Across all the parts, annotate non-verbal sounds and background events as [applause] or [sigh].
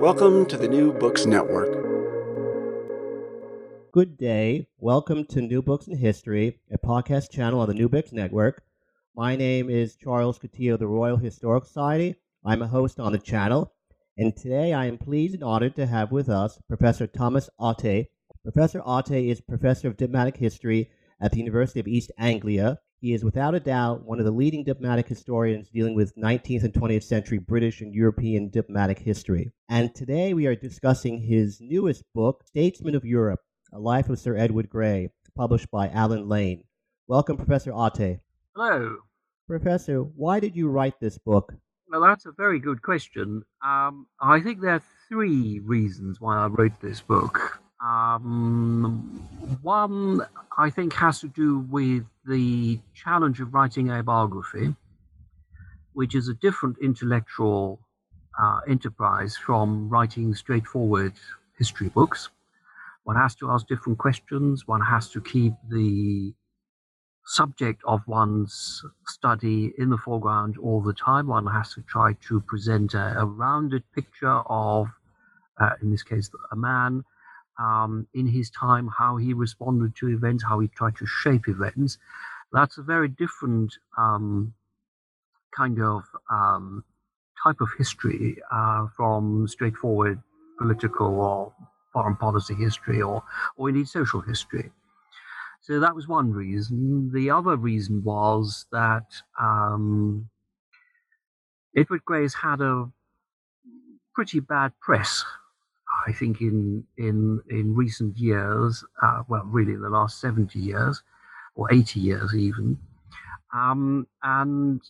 Welcome to the New Books Network. Good day. Welcome to New Books in History, a podcast channel on the New Books Network. My name is Charles Coutinho of the Royal Historical Society. I'm a host on the channel, and today I am pleased and honored to have with us Professor Thomas Otte. Professor Otte is Professor of Diplomatic History at the University of East Anglia. He is without a doubt one of the leading diplomatic historians dealing with 19th and 20th century British and European diplomatic history. And today we are discussing his newest book, Statesman of Europe A Life of Sir Edward Grey, published by Allen Lane. Welcome, Professor Otte. Hello. Professor, why did you write this book? Well, that's a very good question. Um, I think there are three reasons why I wrote this book. Um, one, I think, has to do with the challenge of writing a biography, which is a different intellectual uh, enterprise from writing straightforward history books. One has to ask different questions, one has to keep the subject of one's study in the foreground all the time. One has to try to present a, a rounded picture of, uh, in this case, a man um, in his time, how he responded to events, how he tried to shape events. That's a very different um, kind of um, type of history uh, from straightforward political or foreign policy history or, or indeed social history. So that was one reason. The other reason was that um, Edward Grey's had a pretty bad press I think in in in recent years, uh, well, really in the last seventy years or eighty years even, um, and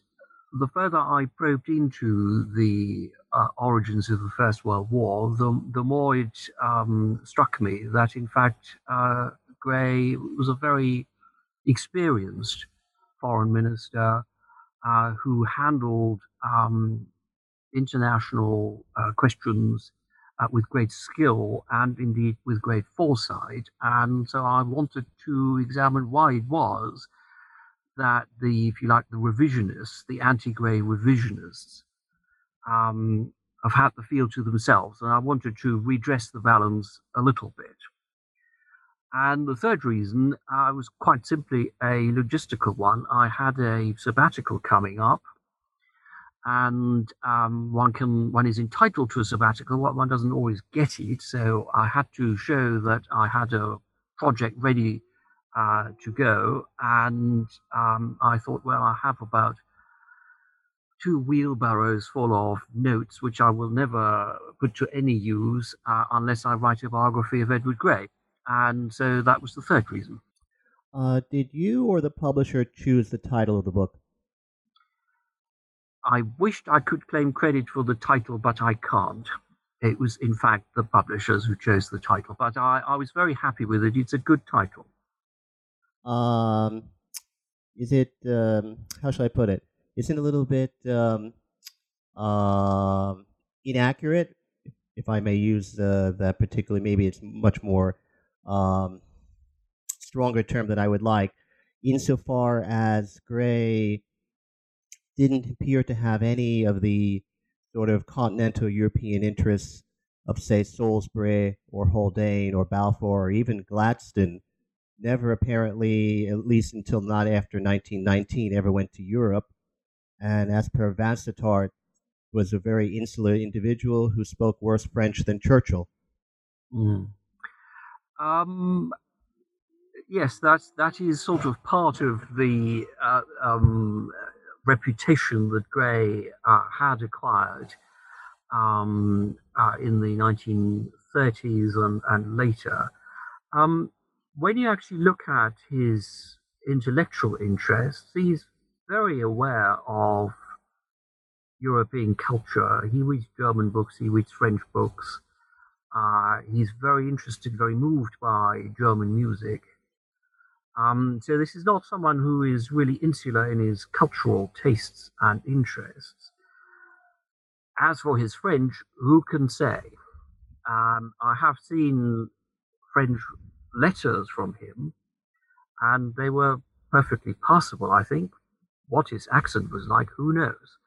the further I probed into the uh, origins of the First World War, the the more it um, struck me that in fact uh, Grey was a very experienced foreign minister uh, who handled um, international uh, questions uh, with great skill and indeed with great foresight. And so I wanted to examine why it was that the, if you like, the revisionists, the anti-Grey revisionists, um, have had the field to themselves. And I wanted to redress the balance a little bit. And the third reason uh, was quite simply a logistical one. I had a sabbatical coming up and um, one can one is entitled to a sabbatical. What one doesn't always get it. So I had to show that I had a project ready uh, to go, and um, I thought, well, I have about two wheelbarrows full of notes, which I will never put to any use uh, unless I write a biography of Edward Grey, and so that was the third reason. Uh, did you or the publisher choose the title of the book? I wished I could claim credit for the title, but I can't. It was, in fact, the publishers who chose the title, but I, I was very happy with it. It's a good title. Um, is it, um, how shall I put it? Is it a little bit um, um, inaccurate, if I may use uh, that particularly? Maybe it's much more um, stronger term than I would like, insofar as Grey didn't appear to have any of the sort of continental European interests of, say, Salisbury or Haldane or Balfour or even Gladstone. Never apparently, at least until not after 1919, ever went to Europe. And as per Vansittart, was a very insular individual who spoke worse French than Churchill. Mm. Um, yes, that's that is sort of part of the uh, um, reputation that Grey uh, had acquired um, uh, in the 1930s and, and later. Um, when you actually look at his intellectual interests, he's very aware of European culture. He reads German books, he reads French books. Uh, he's very interested, very moved by German music. Um, so this is not someone who is really insular in his cultural tastes and interests. As for his French, who can say? Um, I have seen French letters from him, and they were perfectly passable, I think. What his accent was like, who knows?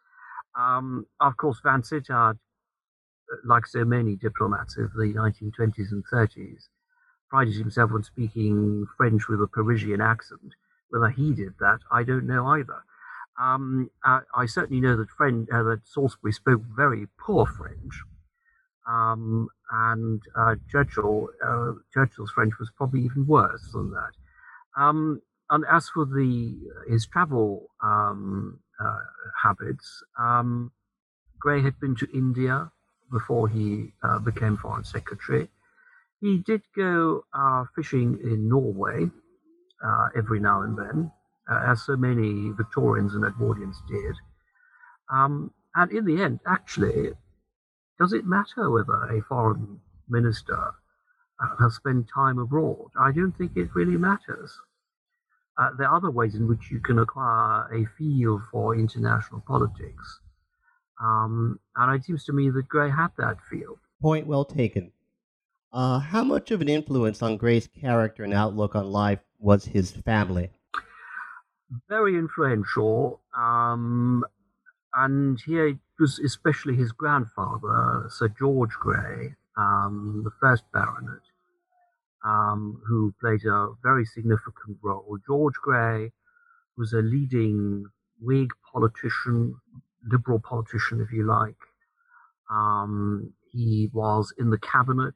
Um, of course, Vansittart, like so many diplomats of the 1920s and 30s, prided himself on speaking French with a Parisian accent. Whether he did that, I don't know either. Um, I, certainly know that, uh, that Salisbury spoke very poor French, um, and uh, Churchill, uh, Churchill's French was probably even worse than that. Um, and as for the his travel um, uh, habits, um, Grey had been to India before he uh, became Foreign Secretary. He did go uh, fishing in Norway uh, every now and then, uh, as so many Victorians and Edwardians did. Um, and in the end, actually, does it matter whether a foreign minister uh, has spent time abroad? I don't think it really matters. Uh, there are other ways in which you can acquire a feel for international politics. Um, and it seems to me that Grey had that feel. Point well taken. Uh, how much of an influence on Grey's character and outlook on life was his family? Very influential. Um, and here was especially his grandfather, Sir George Grey, um, the first baronet, um, who played a very significant role. George Grey was a leading Whig politician, liberal politician, if you like. Um, he was in the cabinet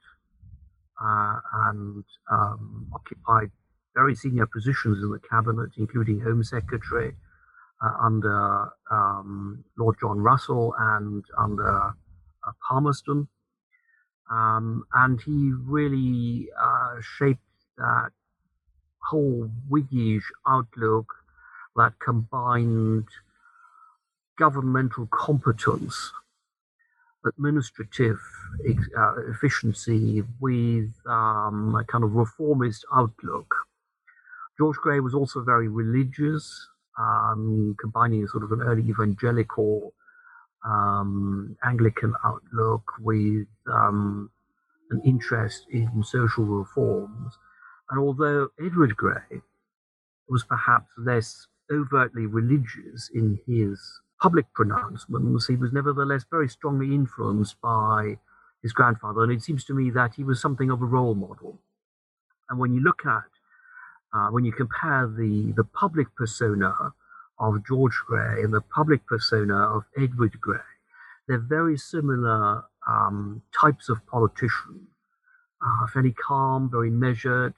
and um, occupied very senior positions in the cabinet, including Home Secretary uh, under um, Lord John Russell and under uh, Palmerston. Um, and he really uh, shaped that whole Whiggish outlook that combined governmental competence administrative uh, efficiency with um, a kind of reformist outlook. George Grey was also very religious, um, combining sort of an early evangelical um, Anglican outlook with um, an interest in social reforms. And although Edward Grey was perhaps less overtly religious in his public pronouncements, he was nevertheless very strongly influenced by his grandfather. And it seems to me that he was something of a role model. And when you look at, uh, when you compare the, the public persona of George Grey and the public persona of Edward Grey, they're very similar um, types of politician. Uh, fairly calm, very measured.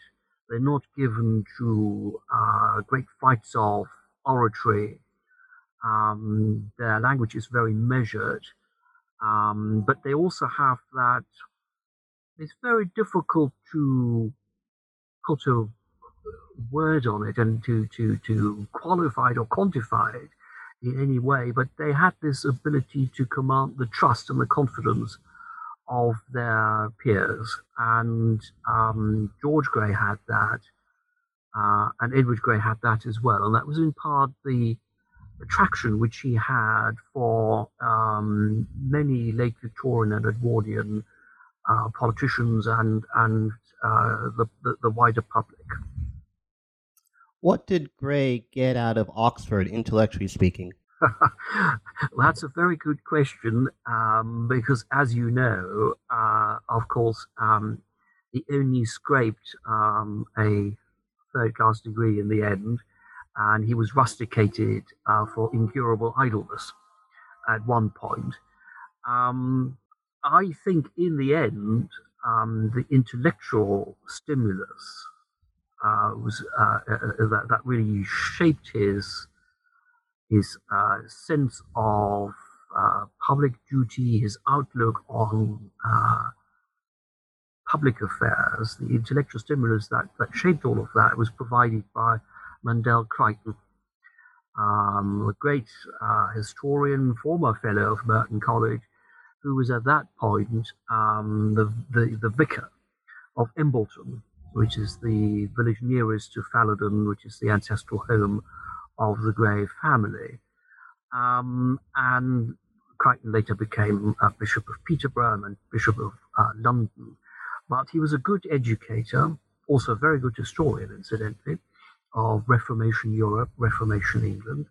They're not given to uh, great fights of oratory um, their language is very measured, um, but they also have that. It's very difficult to put a word on it and to to to qualify it or quantify it in any way. But they had this ability to command the trust and the confidence of their peers, and um, George Grey had that. Uh, and Edward Grey had that as well, and that was in part the attraction which he had for um, many late Victorian and Edwardian uh, politicians and and uh, the, the, the wider public. What did Grey get out of Oxford, intellectually speaking? [laughs] well, that's a very good question um, because, as you know, uh, of course, um, he only scraped um, a third class degree in the end and he was rusticated uh, for incurable idleness at one point. Um, I think in the end, um, the intellectual stimulus uh, was uh, uh, uh that, that really shaped his his uh, sense of public duty, his outlook on public affairs. The intellectual stimulus that, that shaped all of that was provided by Mandell Creighton. um, a great uh, historian, former fellow of Merton College, who was at that point um, the, the, the vicar of Embleton, which is the village nearest to Fallodon, which is the ancestral home of the Grey family. Um, and Creighton later became uh, Bishop of Peterborough and Bishop of uh, London. But he was a good educator, also a very good historian, incidentally, of Reformation Europe, Reformation England.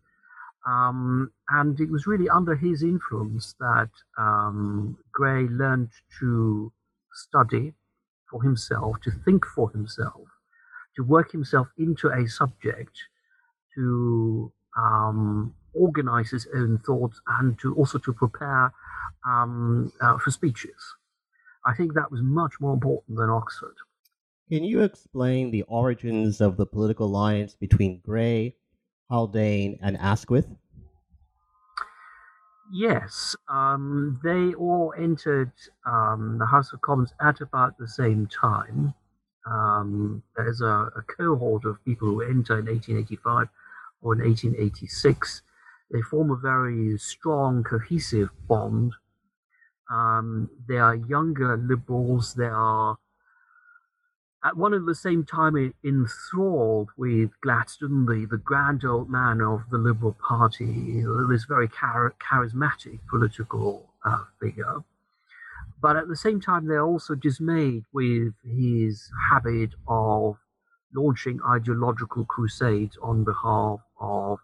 Um, and it was really under his influence that um, Grey learned to study for himself, to think for himself, to work himself into a subject, to um, organize his own thoughts, and to also to prepare um, uh, for speeches. I think that was much more important than Oxford. Can you explain the origins of the political alliance between Grey, Haldane, and Asquith? Yes, um, they all entered um, the House of Commons at about the same time. Um, there's a, a, cohort of people who enter in 1885 or in 1886. They form a very strong, cohesive bond. Um, they are younger liberals. They are at one and the same time enthralled with Gladstone, the, grand old man of the Liberal Party, this very char- charismatic political uh, figure. But at the same time, they're also dismayed with his habit of launching ideological crusades on behalf of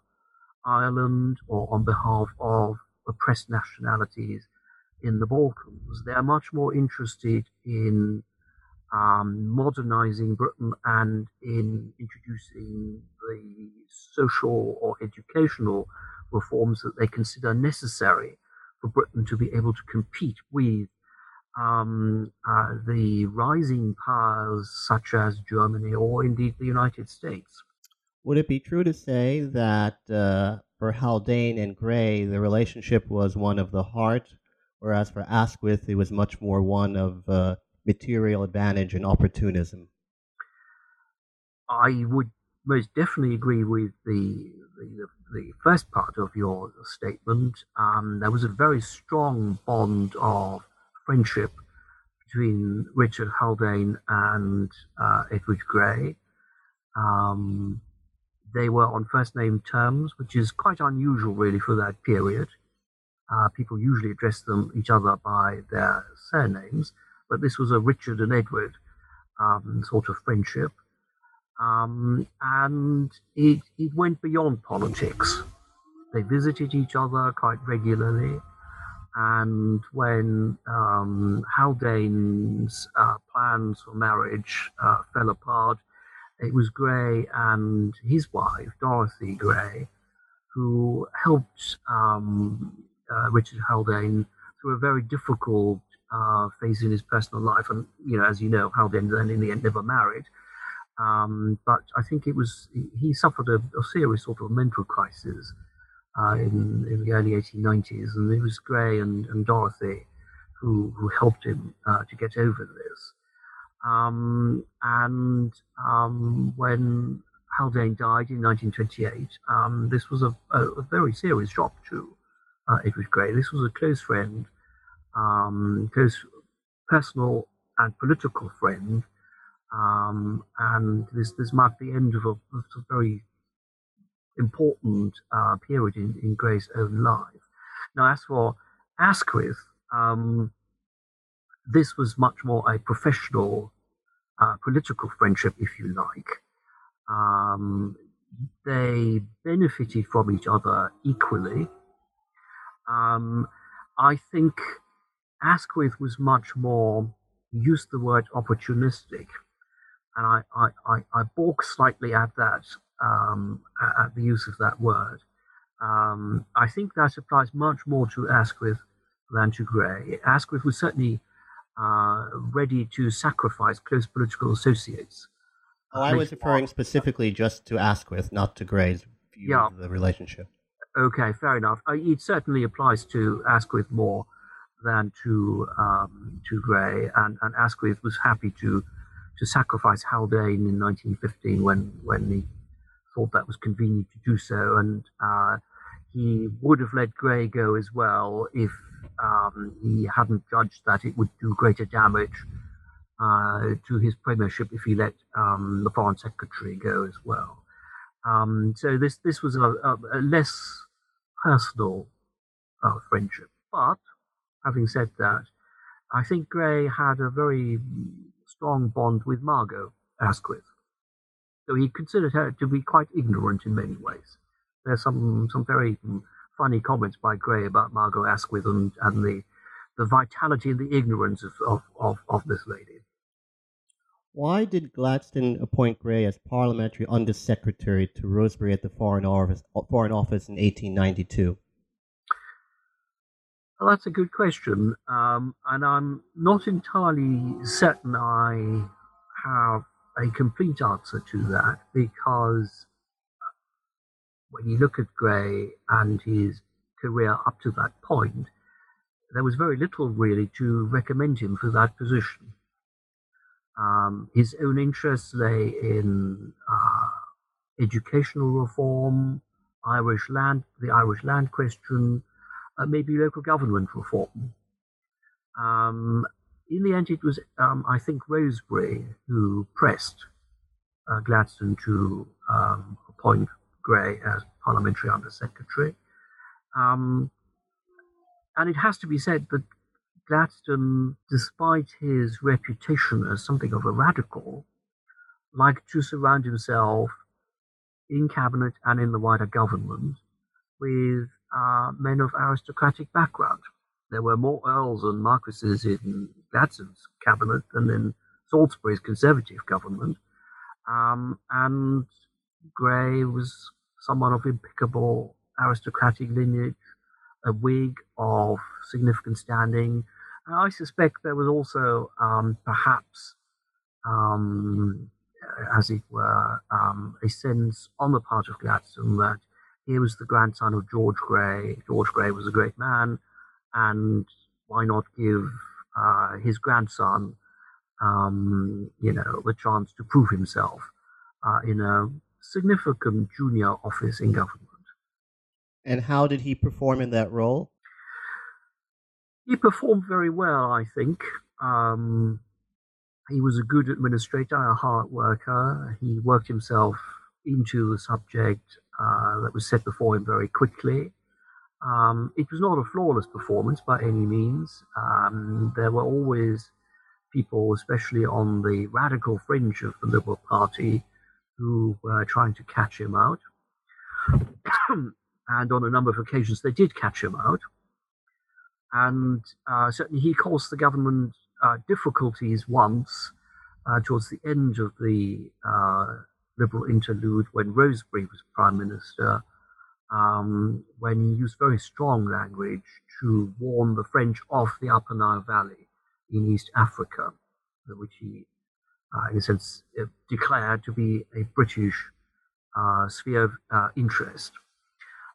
Ireland or on behalf of oppressed nationalities in the Balkans. They're much more interested in um, modernizing Britain and in introducing the social or educational reforms that they consider necessary for Britain to be able to compete with um, uh, the rising powers such as Germany or indeed the United States. Would it be true to say that uh, for Haldane and Grey, the relationship was one of the heart, whereas for Asquith, it was much more one of uh, material advantage and opportunism? I would most definitely agree with the the, the first part of your statement. Um, there was a very strong bond of friendship between Richard Haldane and uh, Edward Grey. Um, they were on first name terms, which is quite unusual, really, for that period. Uh, people usually address them each other by their surnames but this was a Richard and Edward um, sort of friendship. Um, and it, it went beyond politics. They visited each other quite regularly. And when um, Haldane's uh, plans for marriage uh, fell apart, it was Grey and his wife, Dorothy Grey, who helped um, uh, Richard Haldane through a very difficult uh, phase in his personal life. And, you know, as you know, Haldane then in the end never married. Um, but I think it was, he suffered a, a serious sort of mental crisis uh, in, in the early 1890s. And it was Grey and, and Dorothy who, who helped him uh, to get over this. Um, and um, when Haldane died in 1928, um, this was a, a, a, very serious shock to uh, Edward Grey. This was a close friend um, close personal and political friend. Um, and this, this marked the end of a, of a very important uh, period in, in Grey's own life. Now, as for Asquith, um, this was much more a professional uh, political friendship, if you like. Um, they benefited from each other equally. Um, I think Asquith was much more, used the word opportunistic. And I, I, I, I balk slightly at that, um, at the use of that word. Um, I think that applies much more to Asquith than to Grey. Asquith was certainly uh, ready to sacrifice close political associates. Oh, I was referring specifically just to Asquith, not to Grey's view yeah. of the relationship. Okay, fair enough. Uh, it certainly applies to Asquith more than to um, to Grey, and, and Asquith was happy to to sacrifice Haldane in 1915 when when he thought that was convenient to do so, and uh, he would have let Grey go as well if um, he hadn't judged that it would do greater damage uh, to his premiership if he let um, the foreign secretary go as well. Um, so this this was a, a, a less personal uh, friendship. But having said that, I think Grey had a very strong bond with Margot Asquith. So he considered her to be quite ignorant in many ways. There's some some very funny comments by Grey about Margot Asquith and, and the the vitality and the ignorance of, of, of, of this lady. Why did Gladstone appoint Grey as parliamentary undersecretary to Rosebery at the Foreign Office, Foreign Office in 1892? Well, that's a good question, um, and I'm not entirely certain I have a complete answer to that because when you look at Grey and his career up to that point, there was very little really to recommend him for that position. Um, his own interests lay in uh, educational reform, Irish land, the Irish land question, uh, maybe local government reform. Um, in the end, it was, um, I think, Rosebery who pressed uh, Gladstone to um, appoint Grey as parliamentary undersecretary. Um, and it has to be said that Gladstone, despite his reputation as something of a radical, liked to surround himself in cabinet and in the wider government with uh, men of aristocratic background. There were more earls and marquises in Gladstone's cabinet than in Salisbury's conservative government. Um, and Grey was someone of impeccable aristocratic lineage, a Whig of significant standing. And I suspect there was also um, perhaps, um, as it were, um, a sense on the part of Gladstone that he was the grandson of George Grey. George Grey was a great man, and why not give uh, his grandson, um, you know, the chance to prove himself uh, in a significant junior office in government. And how did he perform in that role? He performed very well, I think. Um, he was a good administrator, a hard worker. He worked himself into the subject uh, that was set before him very quickly. Um, it was not a flawless performance by any means. Um, there were always people, especially on the radical fringe of the Liberal Party, who were trying to catch him out. [coughs] and on a number of occasions, they did catch him out. And uh, certainly, he caused the government uh, difficulties once uh, towards the end of the uh, Liberal interlude when Rosebery was Prime Minister um, when he used very strong language to warn the French of the Upper Nile Valley in East Africa, which he, uh, in a sense, uh, declared to be a British uh, sphere of uh, interest.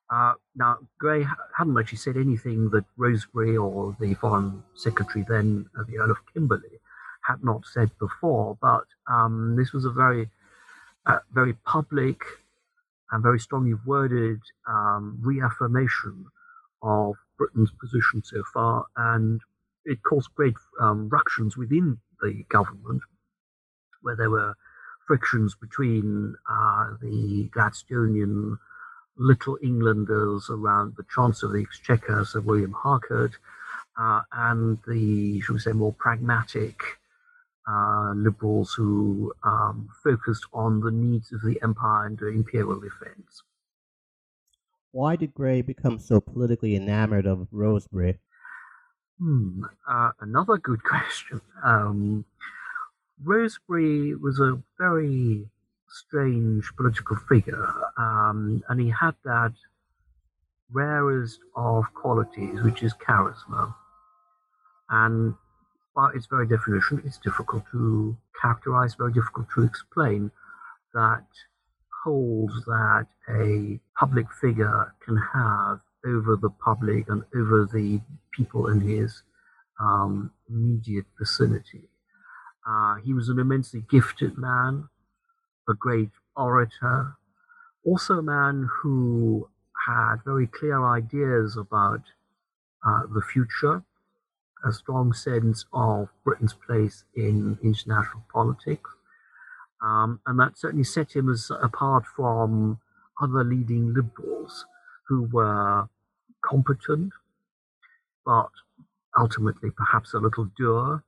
Uh, now, Grey hadn't actually said anything that Rosebery or the Foreign Secretary then, the Earl of Kimberley, had not said before, but um, this was a very, very public and very strongly worded um, reaffirmation of Britain's position so far, and it caused great um, ructions within the government, where there were frictions between uh, the Gladstonian Little Englanders around the Chancellor of the Exchequer, Sir William Harcourt, uh, and the, shall we say, more pragmatic uh, liberals who um, focused on the needs of the empire and the imperial defense. Why did Grey become so politically enamored of Rosebery? Hmm, uh, another good [laughs] question. Um, Rosebery was a very strange political figure, um, and he had that rarest of qualities, which is charisma. And by its very definition, it's difficult to characterize, very difficult to explain that holds that a public figure can have over the public and over the people in his um, immediate vicinity. Uh, he was an immensely gifted man, a great orator, also a man who had very clear ideas about uh, the future, a strong sense of Britain's place in international politics. Um, and that certainly set him as apart from other leading liberals who were competent, but ultimately perhaps a little dour,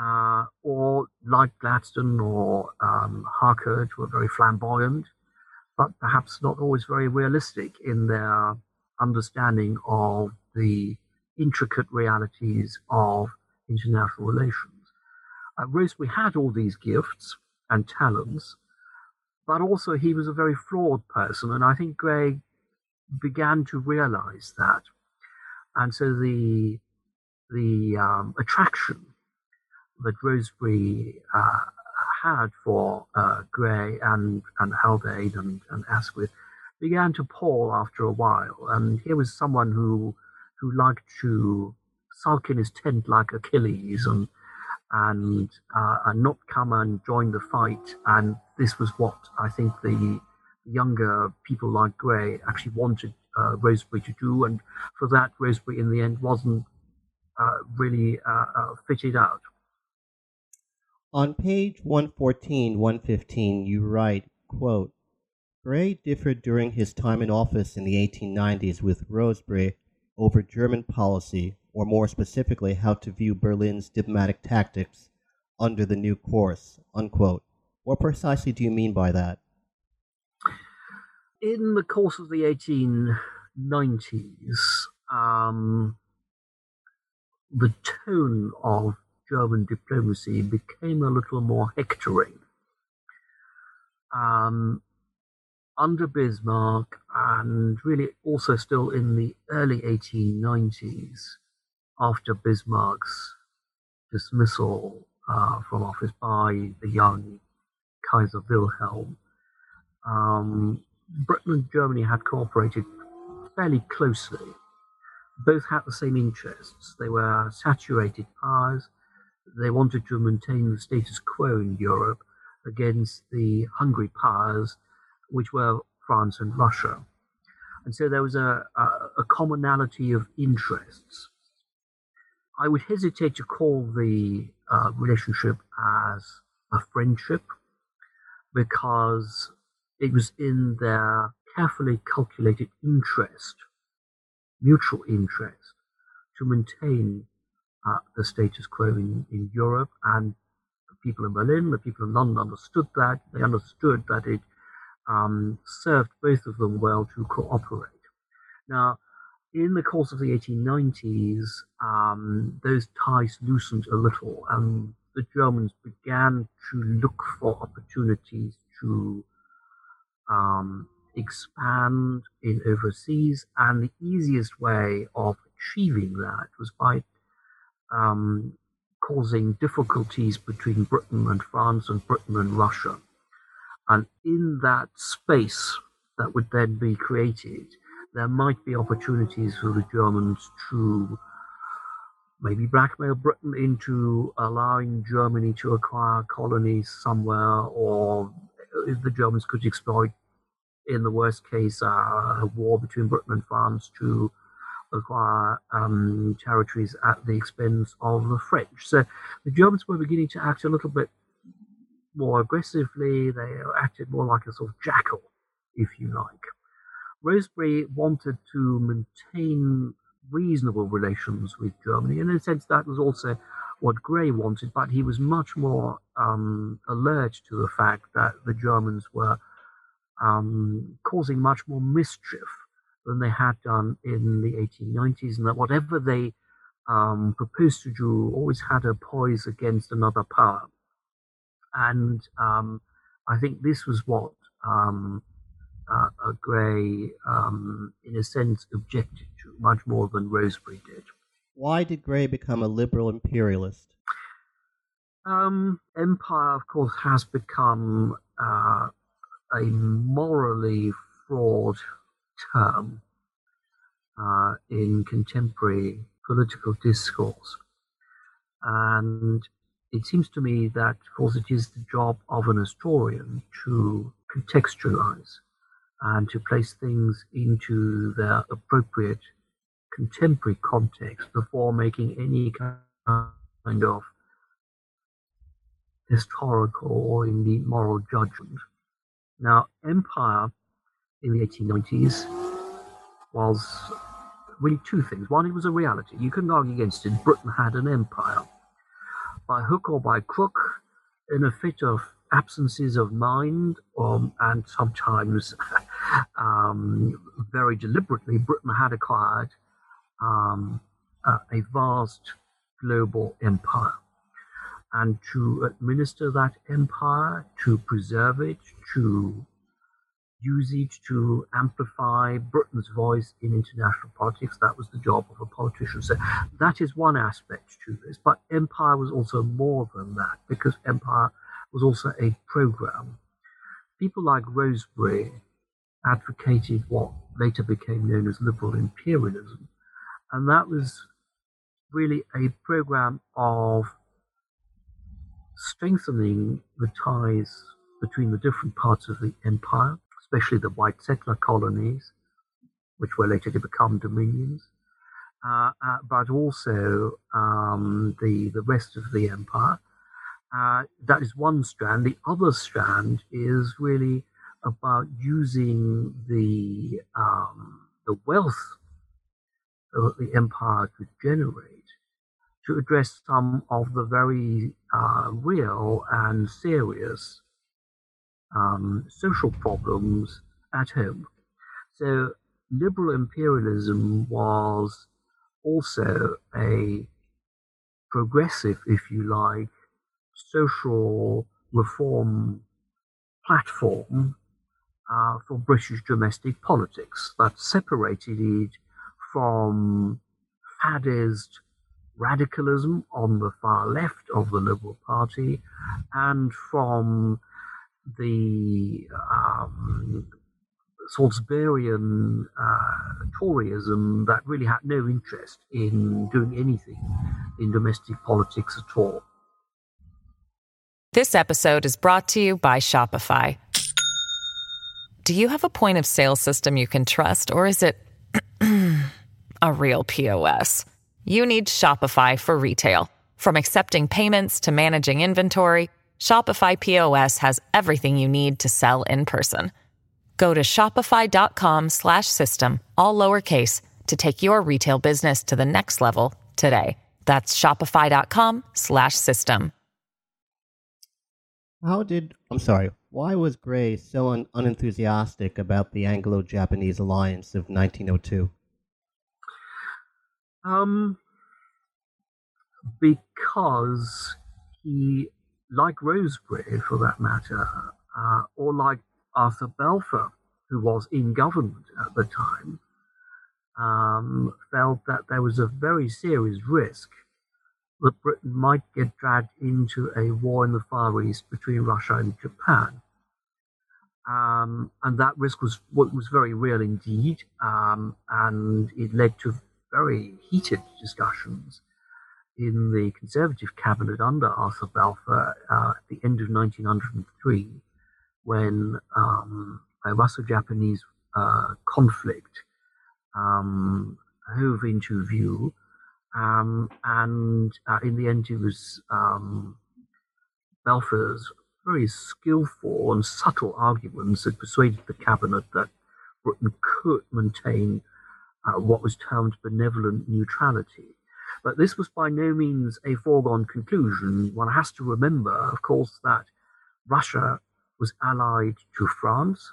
uh, or like Gladstone or um, Harcourt were very flamboyant, but perhaps not always very realistic in their understanding of the intricate realities of international relations. Uh, Rosebery had all these gifts and talents, but also he was a very flawed person, and I think Grey began to realize that. And so the the um, attraction that Rosebery uh, had for uh, Grey and, and Haldane and, and Asquith began to pall after a while. And here was someone who who liked to sulk in his tent like Achilles and and, uh, and not come and join the fight. And this was what I think the younger people like Grey actually wanted uh, Rosebery to do. And for that, Rosebery in the end wasn't uh, really uh, uh, fitted out. On page 114, 115, you write, quote, Grey differed during his time in office in the 1890s with Rosebery over German policy, or more specifically, how to view Berlin's diplomatic tactics under the new course, unquote. What precisely do you mean by that? In the course of the 1890s, um, the tone of German diplomacy became a little more hectoring. Um, under Bismarck, and really also still in the early 1890s, after Bismarck's dismissal uh, from office by the young Kaiser Wilhelm, um, Britain and Germany had cooperated fairly closely. Both had the same interests. They were saturated powers. They wanted to maintain the status quo in Europe against the hungry powers which were France and Russia. And so there was a, a, a commonality of interests. I would hesitate to call the uh, relationship as a friendship because it was in their carefully calculated interest, mutual interest, to maintain uh, the status quo in, in Europe. And the people in Berlin, the people in London understood that. They understood that it um, served both of them well to cooperate. Now, in the course of the 1890s, um, those ties loosened a little, and the Germans began to look for opportunities to um, expand in overseas, and the easiest way of achieving that was by um, causing difficulties between Britain and France and Britain and Russia. And in that space that would then be created, there might be opportunities for the Germans to maybe blackmail Britain into allowing Germany to acquire colonies somewhere, or the Germans could exploit, in the worst case, uh, a war between Britain and France to acquire um, territories at the expense of the French. So the Germans were beginning to act a little bit more aggressively. They acted more like a sort of jackal, if you like. Rosebery wanted to maintain reasonable relations with Germany, and in a sense, that was also what Grey wanted, but he was much more um, alert to the fact that the Germans were um, causing much more mischief than they had done in the 1890s, and that whatever they um, proposed to do always had a poise against another power. And um, I think this was what um, uh, Grey, um, in a sense, objected to much more than Rosebery did. Why did Grey become a liberal imperialist? Um, empire, of course, has become uh, a morally fraught term uh, in contemporary political discourse. And it seems to me that, of course, it is the job of an historian to contextualize and to place things into their appropriate contemporary context before making any kind of historical or indeed moral judgment. Now, empire in the 1890s was really two things. One, it was a reality. You couldn't argue against it. Britain had an empire. By hook or by crook, in a fit of absences of mind, um, and sometimes [laughs] um, very deliberately, Britain had acquired um, a, a vast global empire. And to administer that empire, to preserve it, to use it to amplify Britain's voice in international politics. That was the job of a politician. So that is one aspect to this. But empire was also more than that because empire was also a program. People like Rosebery advocated what later became known as liberal imperialism. And that was really a program of strengthening the ties between the different parts of the empire, especially the white settler colonies, which were later to become dominions, uh, uh, but also um, the, the rest of the empire. Uh, that is one strand. The other strand is really about using the um, the wealth that the empire could generate to address some of the very uh, real and serious um, social problems at home. So, liberal imperialism was also a progressive, if you like, social reform platform uh, for British domestic politics that separated it from faddist radicalism on the far left of the Liberal Party and from the um, Salisburian uh, Toryism that really had no interest in doing anything in domestic politics at all. This episode is brought to you by Shopify. Do you have a point of sale system you can trust, or is it [clears throat] a real POS? You need Shopify for retail. From accepting payments to managing inventory, Shopify POS has everything you need to sell in person. Go to shopify.com/system all lowercase to take your retail business to the next level today. That's shopify.com/system. How did I'm sorry? Why was Grey so un- unenthusiastic about the Anglo-Japanese alliance of 1902? Um, because he, like Rosebery for that matter, uh, or like Arthur Balfour, who was in government at the time, um, felt that there was a very serious risk that Britain might get dragged into a war in the Far East between Russia and Japan. Um, and that risk was was very real indeed, um, and it led to very heated discussions in the Conservative cabinet under Arthur Balfour uh, at the end of 1903 when um, a Russo-Japanese uh, conflict um, hove into view. Um, and uh, in the end, it was um, Balfour's very skillful and subtle arguments that persuaded the cabinet that Britain could maintain uh, what was termed benevolent neutrality. But this was by no means a foregone conclusion. One has to remember, of course, that Russia was allied to France,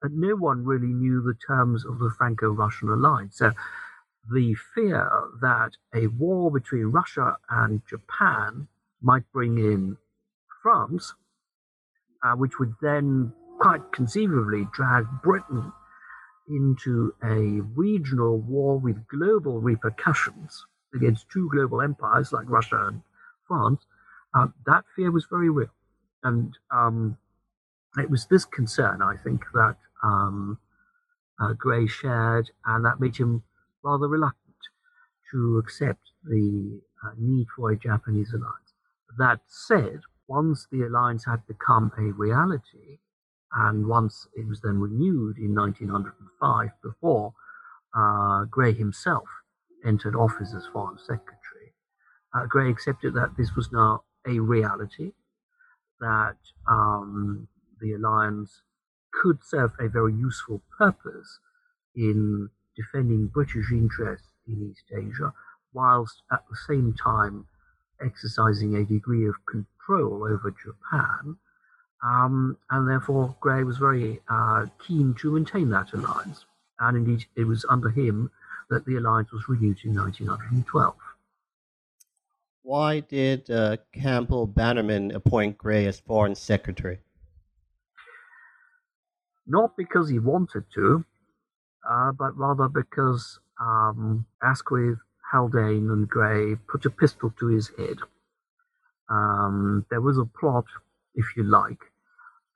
and no one really knew the terms of the Franco Russian alliance. So the fear that a war between Russia and Japan might bring in France, uh, which would then quite conceivably drag Britain into a regional war with global repercussions against two global empires like Russia and France, uh, that fear was very real. And um, it was this concern, I think, that um, uh, Grey shared, and that made him rather reluctant to accept the uh, need for a Japanese alliance. That said, once the alliance had become a reality, And once it was then renewed in 1905, before uh, Grey himself entered office as Foreign Secretary, uh, Grey accepted that this was now a reality, that um, the alliance could serve a very useful purpose in defending British interests in East Asia, whilst at the same time exercising a degree of control over Japan. Um, and therefore, Grey was very uh, keen to maintain that alliance. And indeed, it was under him that the alliance was renewed in 1912. Why did uh, Campbell Bannerman appoint Grey as Foreign Secretary? Not because he wanted to, uh, but rather because um, Asquith, Haldane, and Grey put a pistol to his head. Um, there was a plot, if you like,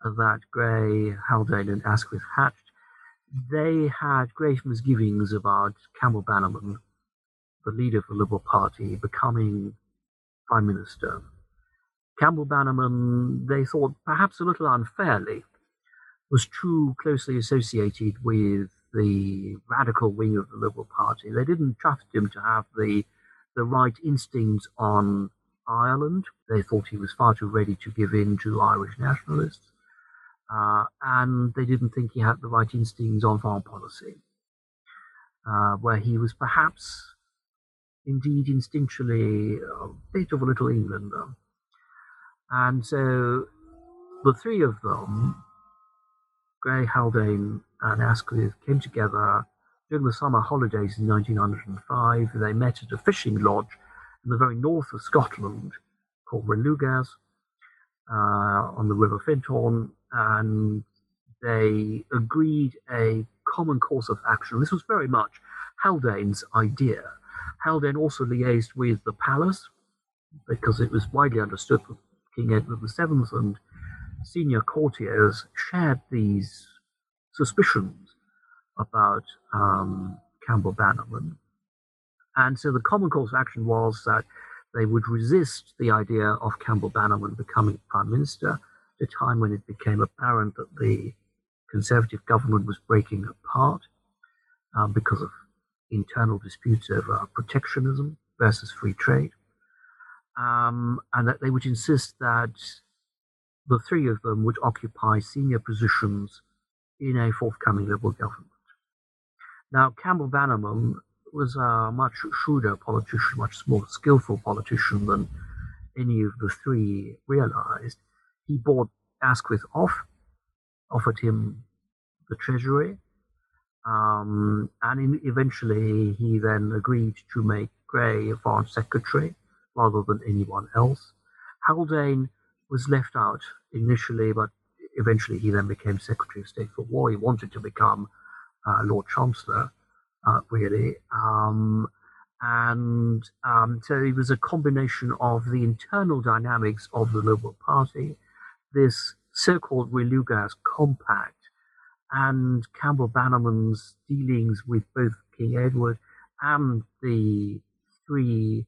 that Grey, Haldane, and Asquith hatched. They had great misgivings about Campbell Bannerman, the leader of the Liberal Party, becoming Prime Minister. Campbell Bannerman, they thought perhaps a little unfairly, was too closely associated with the radical wing of the Liberal Party. They didn't trust him to have the the right instincts on Ireland. They thought he was far too ready to give in to Irish nationalists. Uh, and they didn't think he had the right instincts on foreign policy, uh, where he was perhaps indeed instinctually a bit of a little Englander. And so the three of them, Grey, Haldane, and Asquith, came together during the summer holidays in 1905. They met at a fishing lodge in the very north of Scotland called Relugas uh, on the River Findhorn, and they agreed a common course of action. This was very much Haldane's idea. Haldane also liaised with the palace because it was widely understood that King Edward VII and senior courtiers shared these suspicions about um, Campbell Bannerman. And so the common course of action was that they would resist the idea of Campbell Bannerman becoming Prime Minister a time when it became apparent that the Conservative government was breaking apart um, because of internal disputes over protectionism versus free trade. Um, and that they would insist that the three of them would occupy senior positions in a forthcoming Liberal government. Now, Campbell Bannerman was a much shrewder politician, much more skillful politician than any of the three realized. He bought Asquith off, offered him the treasury, um, and in, eventually he then agreed to make Grey a foreign secretary rather than anyone else. Haldane was left out initially, but eventually he then became Secretary of State for War. He wanted to become uh, Lord Chancellor, uh, really. Um, and um, so it was a combination of the internal dynamics of the Liberal Party, this so called Relugas Compact, and Campbell Bannerman's dealings with both King Edward and the three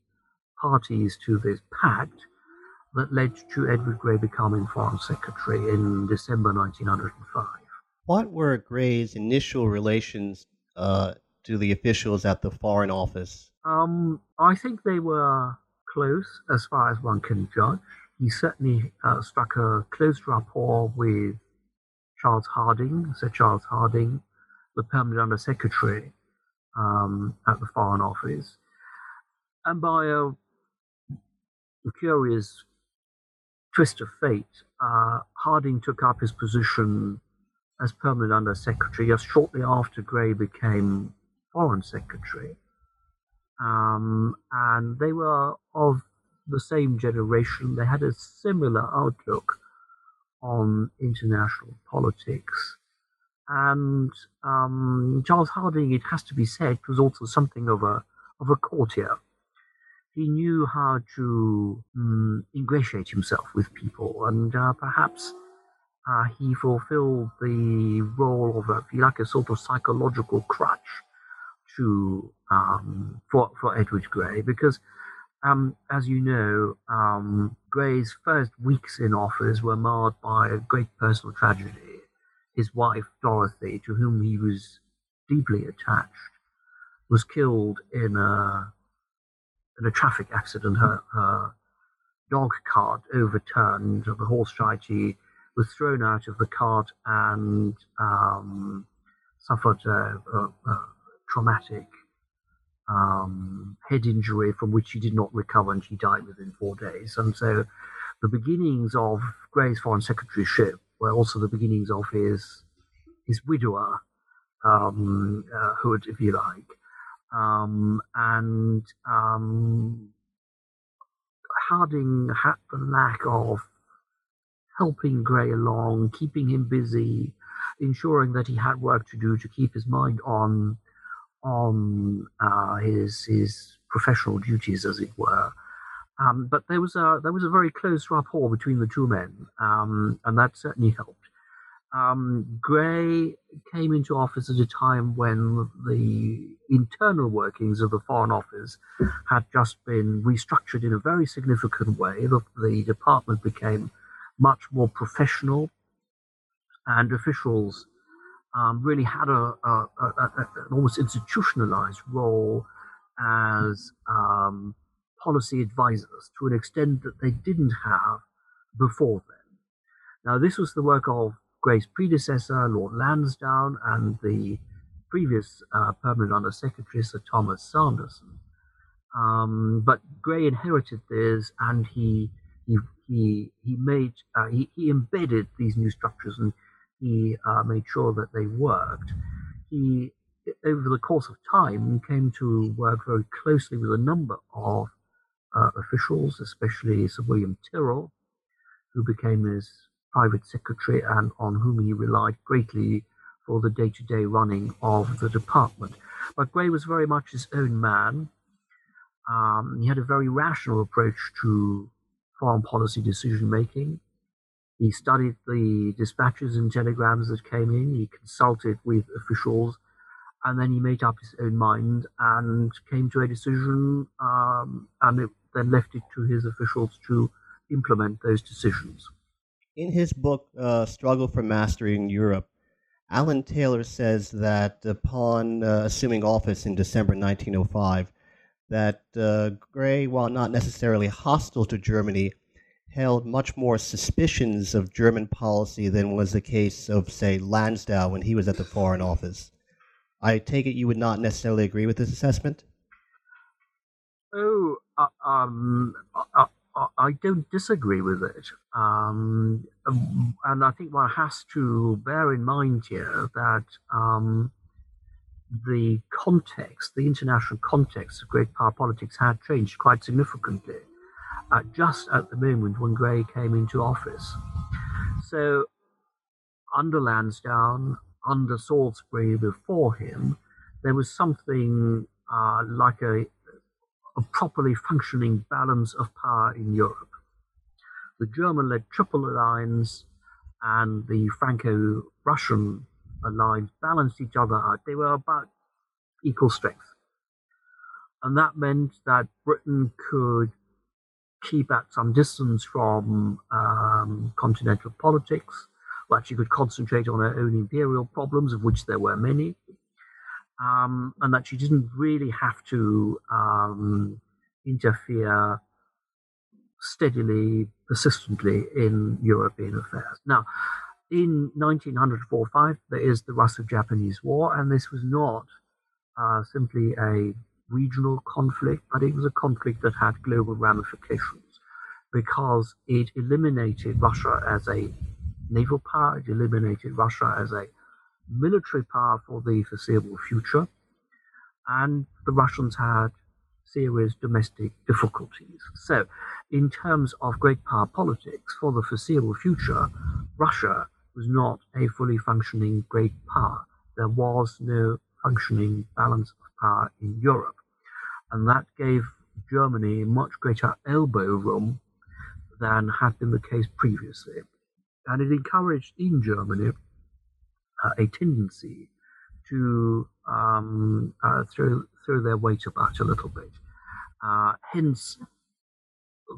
parties to this pact that led to Edward Grey becoming Foreign Secretary in December 1905. What were Grey's initial relations uh, to the officials at the Foreign Office? Um, I think they were close as far as one can judge. He certainly uh, struck a close rapport with Charles Hardinge, Sir Charles Hardinge, the permanent Under Secretary um, at the Foreign Office. And by a, curious twist of fate, uh, Hardinge took up his position as permanent Under Secretary just shortly after Grey became Foreign Secretary. Um, and they were of the same generation. They had a similar outlook on international politics. And um, Charles Hardinge, it has to be said, was also something of a of a courtier. He knew how to um, ingratiate himself with people, and uh, perhaps uh, he fulfilled the role of, a, if you like, a sort of psychological crutch to um, for for Edward Grey, because um, as you know, um, Grey's first weeks in office were marred by a great personal tragedy. his wife Dorothy, to whom he was deeply attached, was killed in a in a traffic accident. Her, her dog cart overturned. The horse tried. Was thrown out of the cart and um, suffered a, a, a traumatic um, head injury from which she did not recover, and she died within four days. And so, the beginnings of Grey's foreign secretaryship were also the beginnings of his his widower um, uh, hood, if you like, um, and um, Hardinge had the lack of helping Grey along, keeping him busy, ensuring that he had work to do to keep his mind on on uh, his his professional duties, as it were. Um, but there was a there was a very close rapport between the two men, um, and that certainly helped. Um, Grey came into office at a time when the internal workings of the Foreign Office had just been restructured in a very significant way. The, the department became much more professional, and officials um, really had a, a, a, an almost institutionalized role as um, policy advisors to an extent that they didn't have before then. Now, this was the work of Grey's predecessor, Lord Lansdowne, and the previous uh, permanent under secretary, Sir Thomas Sanderson. Um, but Grey inherited this, and he he he he made uh, he, he embedded these new structures, and he uh, made sure that they worked. He over the course of time came to work very closely with a number of uh, officials, especially Sir William Tyrrell, who became his private secretary and on whom he relied greatly for the day to day running of the department. But Grey was very much his own man. Um, he had a very rational approach to foreign policy decision making. He studied the dispatches and telegrams that came in, he consulted with officials, and then he made up his own mind and came to a decision, um, and it, then left it to his officials to implement those decisions. In his book, uh, Struggle for Mastery in Europe, Alan Taylor says that upon uh, assuming office in December 1905, that uh, Grey, while not necessarily hostile to Germany, held much more suspicions of German policy than was the case of, say, Lansdowne when he was at the Foreign Office. I take it you would not necessarily agree with this assessment? Oh, uh, um, uh, I don't disagree with it. Um, and I think one has to bear in mind here that um, the context, the international context of great power politics had changed quite significantly uh, just at the moment when Grey came into office. So, under Lansdowne, under Salisbury before him, there was something uh, like a a properly functioning balance of power in Europe. The German led Triple Alliance and the Franco Russian alliance balanced each other out. They were about equal strength. And that meant that Britain could keep at some distance from um, continental politics, that she could concentrate on her own imperial problems, of which there were many, um, and that she didn't really have to um, interfere steadily, persistently in European affairs. Now, in 1904-5, there is the Russo-Japanese War, and this was not uh, simply a regional conflict, but it was a conflict that had global ramifications because it eliminated Russia as a naval power, it eliminated Russia as a military power for the foreseeable future, and the Russians had serious domestic difficulties. So, in terms of great power politics for the foreseeable future, Russia was not a fully functioning great power. There was no functioning balance in Europe. And that gave Germany much greater elbow room than had been the case previously. And it encouraged in Germany uh, a tendency to um, uh, throw, throw their weight about a little bit. Uh, hence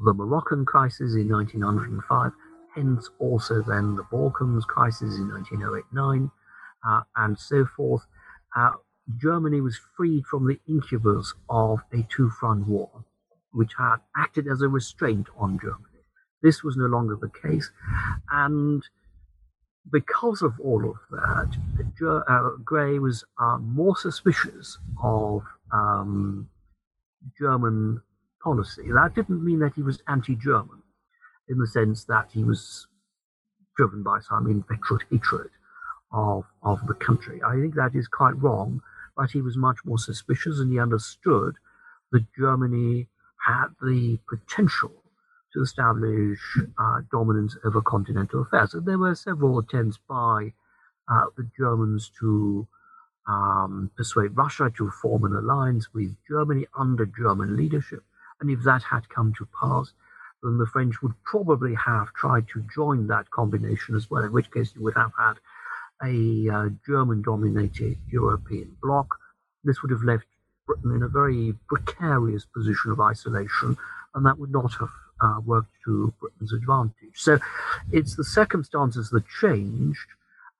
the Moroccan crisis in 1905, hence also then the Balkans crisis in 1908-9, uh, and so forth. Germany was freed from the incubus of a two-front war, which had acted as a restraint on Germany. This was no longer the case, and because of all of that, uh, Grey was uh, more suspicious of um, German policy. That didn't mean that he was anti-German, in the sense that he was driven by some inveterate hatred of of the country. I think that is quite wrong, but he was much more suspicious, and he understood that Germany had the potential to establish uh, dominance over continental affairs. And there were several attempts by uh, the Germans to um, persuade Russia to form an alliance with Germany under German leadership. And if that had come to pass, then the French would probably have tried to join that combination as well, in which case you would have had a uh, German dominated European bloc. This would have left Britain in a very precarious position of isolation, and that would not have uh, worked to Britain's advantage. So it's the circumstances that changed,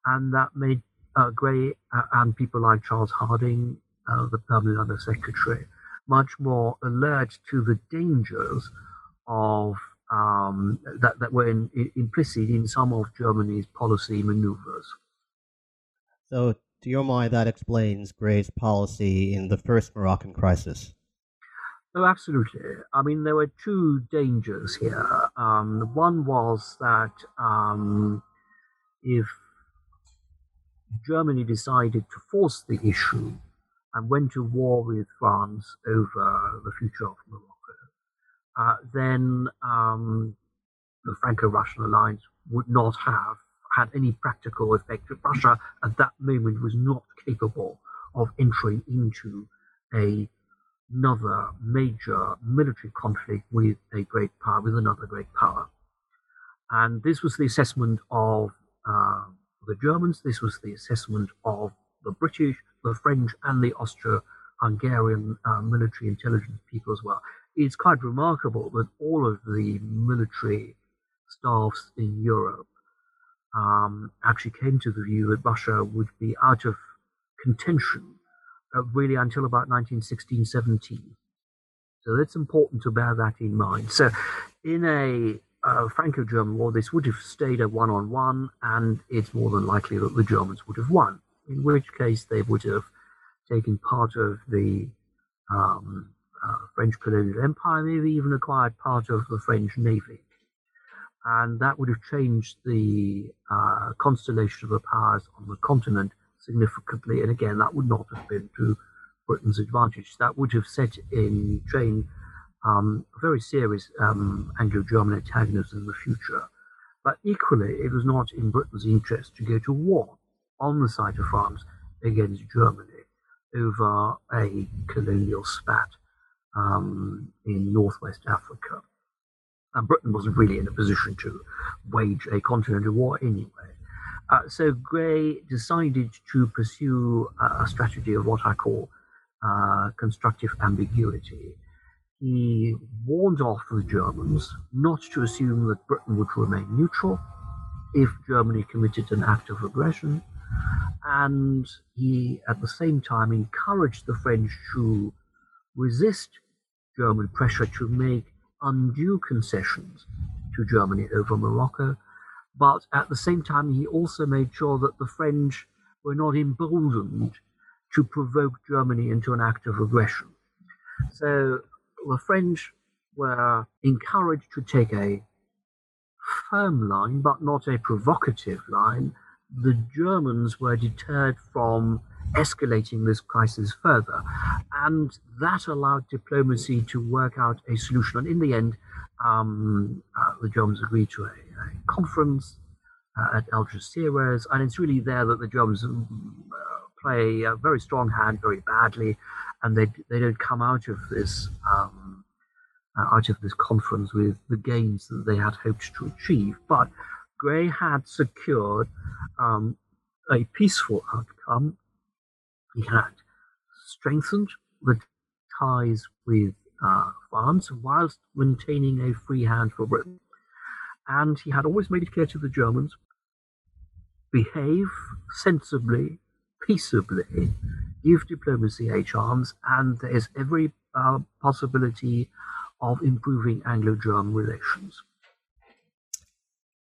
and that made uh, Grey uh, and people like Charles Hardinge, uh, the permanent Under Secretary, much more alert to the dangers of um, that, that were in, in, implicit in some of Germany's policy maneuvers. So, to your mind, that explains Grey's policy in the first Moroccan crisis. Oh, absolutely. I mean, there were two dangers here. Um, one was that um, if Germany decided to force the issue and went to war with France over the future of Morocco, uh, then um, the Franco-Russian alliance would not have had any practical effect. Russia at that moment was not capable of entering into a another major military conflict with a great power, with another great power. And this was the assessment of uh, the Germans, this was the assessment of the British, the French, and the Austro Hungarian uh, military intelligence people as well. It's quite remarkable that all of the military staffs in Europe um, actually came to the view that Russia would be out of contention uh, really until about 1916 17. So it's important to bear that in mind. So, in a uh, Franco German war, this would have stayed a one on one, and it's more than likely that the Germans would have won, in which case they would have taken part of the um, uh, French colonial empire, maybe even acquired part of the French navy. And that would have changed the uh, constellation of the powers on the continent significantly. And again, that would not have been to Britain's advantage. That would have set in train um, very serious um, Anglo-German antagonism in the future. But equally, it was not in Britain's interest to go to war on the side of France against Germany over a colonial spat um, in northwest Africa. And Britain wasn't really in a position to wage a continental war anyway. Uh, so Grey decided to pursue a strategy of what I call uh, constructive ambiguity. He warned off the Germans not to assume that Britain would remain neutral if Germany committed an act of aggression, and he at the same time encouraged the French to resist German pressure to make undue concessions to Germany over Morocco but at the same time, he also made sure that the French were not emboldened to provoke Germany into an act of aggression. So the French were encouraged to take a firm line, but not a provocative line. The Germans were deterred from escalating this crisis further. And that allowed diplomacy to work out a solution. And in the end, um, uh, the Germans agreed to a, a conference uh, at Algeciras, and it's really there that the Germans uh, play a very strong hand very badly, and they they don't come out of this um, uh, out of this conference with the gains that they had hoped to achieve. But Grey had secured um, a peaceful outcome. He had strengthened the ties with uh, France whilst maintaining a free hand for Britain. And he had always made it clear to the Germans behave sensibly, peaceably, give diplomacy a chance, and there's every uh, possibility of improving Anglo German relations.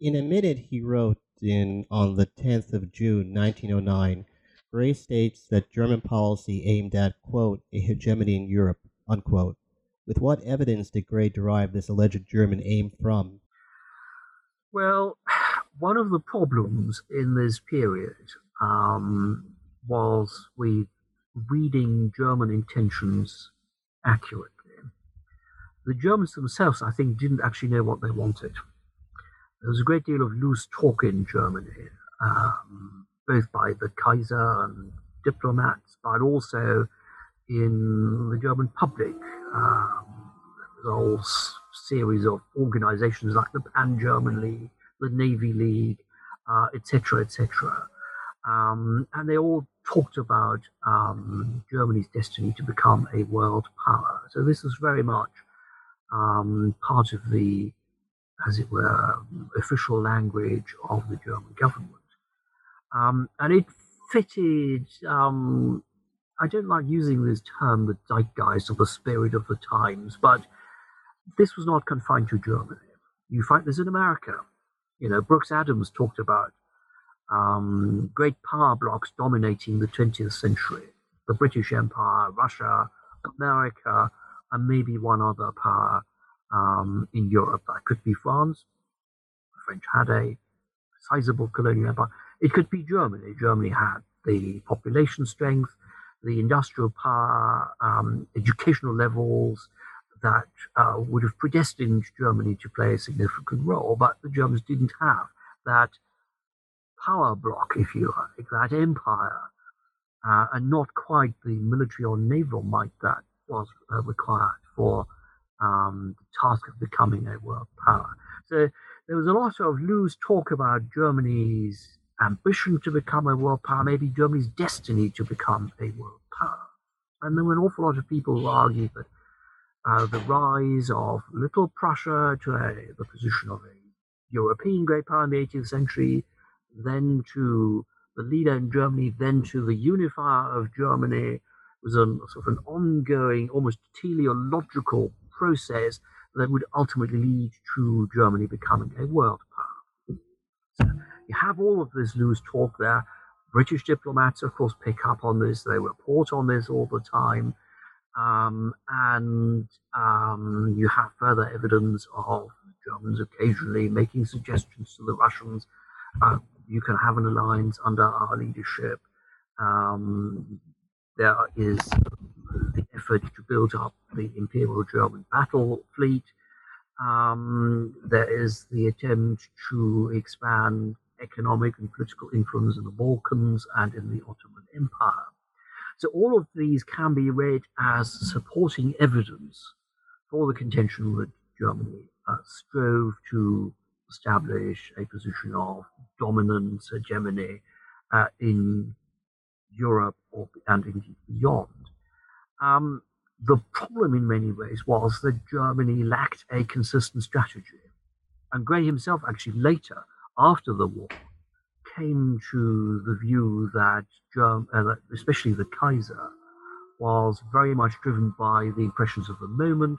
In a minute, he wrote in on the 10th of June 1909, Grey states that German policy aimed at, quote, a hegemony in Europe, unquote. With what evidence did Grey derive this alleged German aim from? Well, one of the problems in this period um, was with reading German intentions accurately. The Germans themselves, I think, didn't actually know what they wanted. There was a great deal of loose talk in Germany, um, both by the Kaiser and diplomats, but also in the German public. Um, there was a whole series of organizations like the Pan German League, the Navy League, etc., uh, etc. Et um, and they all talked about um, Germany's destiny to become a world power. So this was very much um, part of the, as it were, official language of the German government. Um, and it fitted, um, I don't like using this term, the zeitgeist or the spirit of the times, but this was not confined to Germany. You find this in America. You know, Brooks Adams talked about um, great power blocks dominating the 20th century the British Empire, Russia, America, and maybe one other power um, in Europe. That could be France. The French had a sizable colonial empire. It could be Germany. Germany had the population strength, the industrial power, um, educational levels that uh, would have predestined Germany to play a significant role, but the Germans didn't have that power block, if you like, that empire, uh, and not quite the military or naval might that was uh, required for um, the task of becoming a world power. So there was a lot of loose talk about Germany's ambition to become a world power, maybe Germany's destiny to become a world power. And there were an awful lot of people who argued that uh, the rise of Little Prussia to a, the position of a European great power in the 18th century, then to the leader in Germany, then to the unifier of Germany, was a sort of an ongoing, almost teleological process that would ultimately lead to Germany becoming a world power. So you have all of this loose talk there. British diplomats, of course, pick up on this. They report on this all the time. Um, and um, you have further evidence of Germans occasionally making suggestions to the Russians. Uh, you can have an alliance under our leadership. Um, there is the effort to build up the Imperial German battle fleet. Um, there is the attempt to expand economic and political influence in the Balkans and in the Ottoman Empire. So all of these can be read as supporting evidence for the contention that Germany uh, strove to establish a position of dominance, hegemony uh, in Europe or, and indeed beyond. Um, the problem in many ways was that Germany lacked a consistent strategy. And Grey himself actually later, after the war, came to the view that, uh, especially the Kaiser, was very much driven by the impressions of the moment,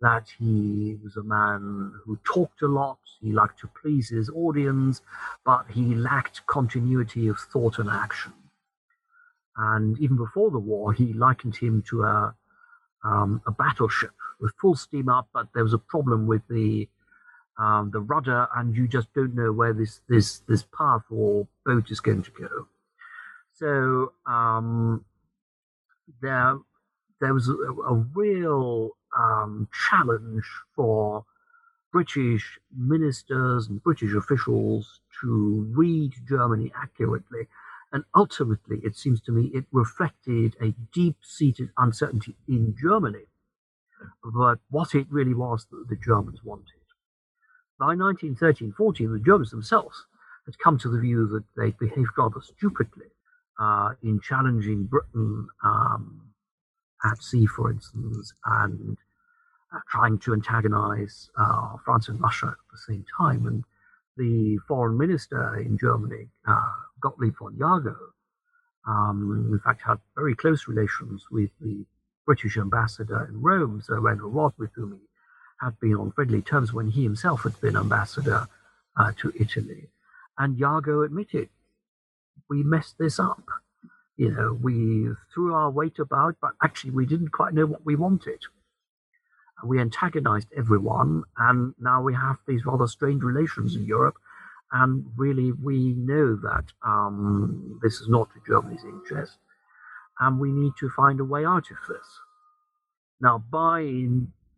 that he was a man who talked a lot, he liked to please his audience, but he lacked continuity of thought and action. And even before the war, he likened him to a, um, a battleship with full steam up, but there was a problem with the um, the rudder, and you just don't know where this this this path or boat is going to go. So um, there there was a, a real um, challenge for British ministers and British officials to read Germany accurately. And ultimately, it seems to me, it reflected a deep seated uncertainty in Germany about what it really was that the Germans wanted. By 1913 14, the Germans themselves had come to the view that they behaved rather stupidly uh, in challenging Britain um, at sea, for instance, and uh, trying to antagonize uh, France and Russia at the same time. And the foreign minister in Germany, uh, Gottlieb von Jagow, um, in fact, had very close relations with the British ambassador in Rome, Sir Rennell Rodd, with whom he had been on friendly terms when he himself had been ambassador uh, to Italy. And Jagow admitted, we messed this up. You know, we threw our weight about, but actually we didn't quite know what we wanted. We antagonized everyone, and now we have these rather strained relations in Europe. And really, we know that um, this is not to Germany's interest, and we need to find a way out of this. Now, by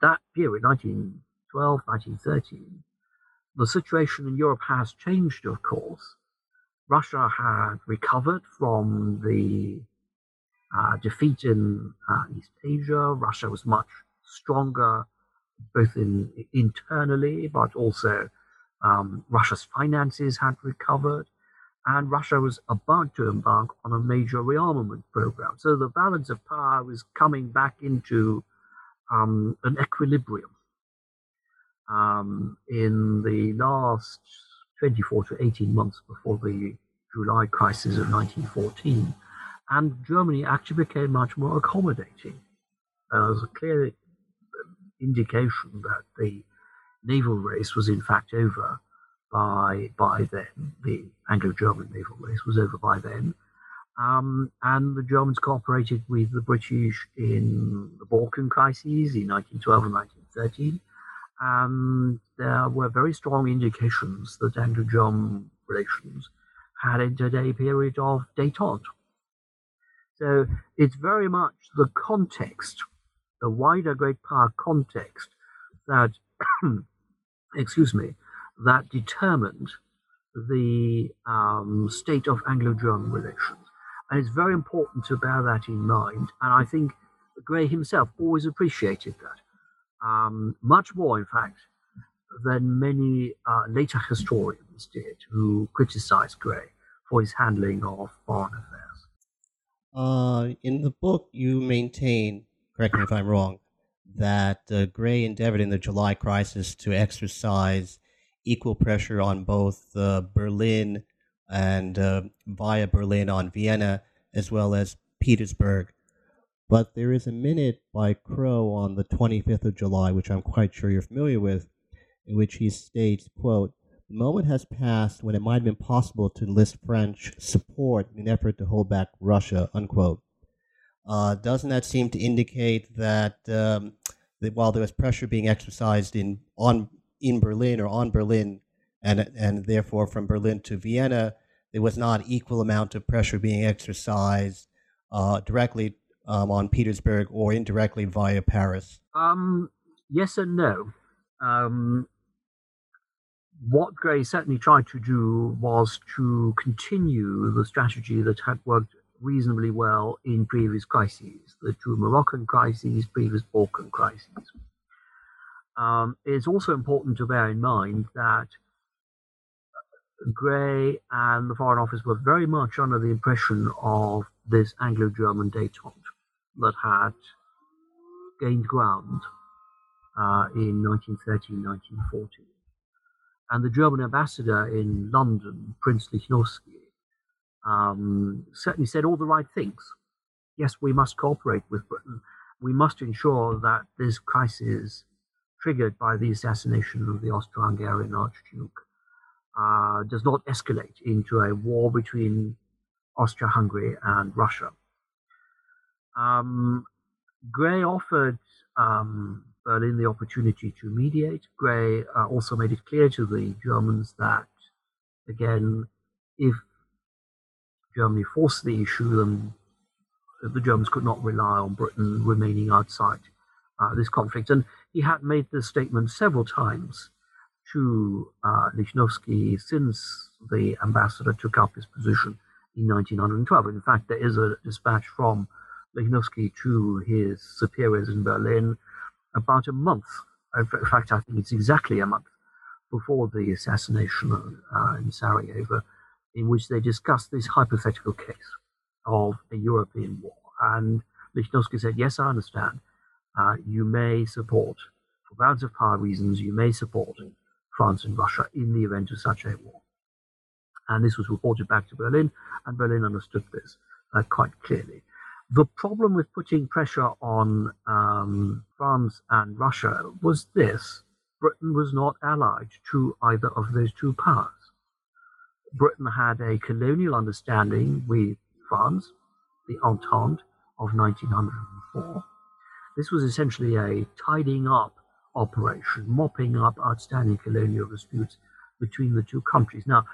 that period, 1912, 1913, the situation in Europe has changed, of course. Russia had recovered from the uh, defeat in uh, East Asia. Russia was much stronger, both in internally, but also um, Russia's finances had recovered, and Russia was about to embark on a major rearmament program. So the balance of power was coming back into um, an equilibrium. Um, in the last 24 to 18 months before the July crisis of 1914, and Germany actually became much more accommodating. There was a clear indication that the naval race was in fact over by by then. The Anglo-German naval race was over by then, um, and the Germans cooperated with the British in the Balkan crises in 1912 and 1913. And there were very strong indications that Anglo-German relations had entered a period of détente. So it's very much the context, the wider great power context that [coughs] excuse me, that determined the um, state of Anglo-German relations. And it's very important to bear that in mind. And I think Grey himself always appreciated that, um, much more, in fact, than many uh, later historians did who criticized Grey for his handling of foreign affairs. Uh, in the book, you maintain, correct me if I'm wrong, that uh, Grey endeavored in the July crisis to exercise equal pressure on both uh, Berlin and uh, via Berlin on Vienna as well as Petersburg. But there is a minute by Crowe on the 25th of July, which I'm quite sure you're familiar with, in which he states, quote, the moment has passed when it might have been possible to enlist French support in an effort to hold back Russia, unquote. Uh, doesn't that seem to indicate that, um, that while there was pressure being exercised in on in Berlin or on Berlin, and and therefore from Berlin to Vienna, there was not equal amount of pressure being exercised uh, directly um, on Petersburg or indirectly via Paris? Um, yes and no. Um, what Grey certainly tried to do was to continue the strategy that had worked reasonably well in previous crises, the two Moroccan crises, previous Balkan crises. Um, it's also important to bear in mind that Grey and the Foreign Office were very much under the impression of this Anglo German detente that had gained ground uh, in 1913 1914. And the German ambassador in London, Prince Lichnowsky, um, certainly said all the right things. Yes, we must cooperate with Britain. We must ensure that this crisis, triggered by the assassination of the Austro Hungarian Archduke, uh, does not escalate into a war between Austria Hungary and Russia. Um, Grey offered um, Berlin the opportunity to mediate. Grey uh, also made it clear to the Germans that, again, if Germany forced the issue, then the Germans could not rely on Britain remaining outside uh, this conflict. And he had made this statement several times to uh, Lichnowsky since the ambassador took up his position in 1912. In fact, there is a dispatch from Lichnowsky to his superiors in Berlin about a month. In fact, I think it's exactly a month before the assassination uh, in Sarajevo in which they discussed this hypothetical case of a European war. And Lichnowsky said, Yes, I understand. Uh, you may support for balance of power reasons, you may support France and Russia in the event of such a war. And this was reported back to Berlin, and Berlin understood this uh, quite clearly. The problem with putting pressure on um, France and Russia was this Britain was not allied to either of those two powers. Britain had a colonial understanding with France, the Entente of 1904. This was essentially a tidying up operation, mopping up outstanding colonial disputes between the two countries. Now,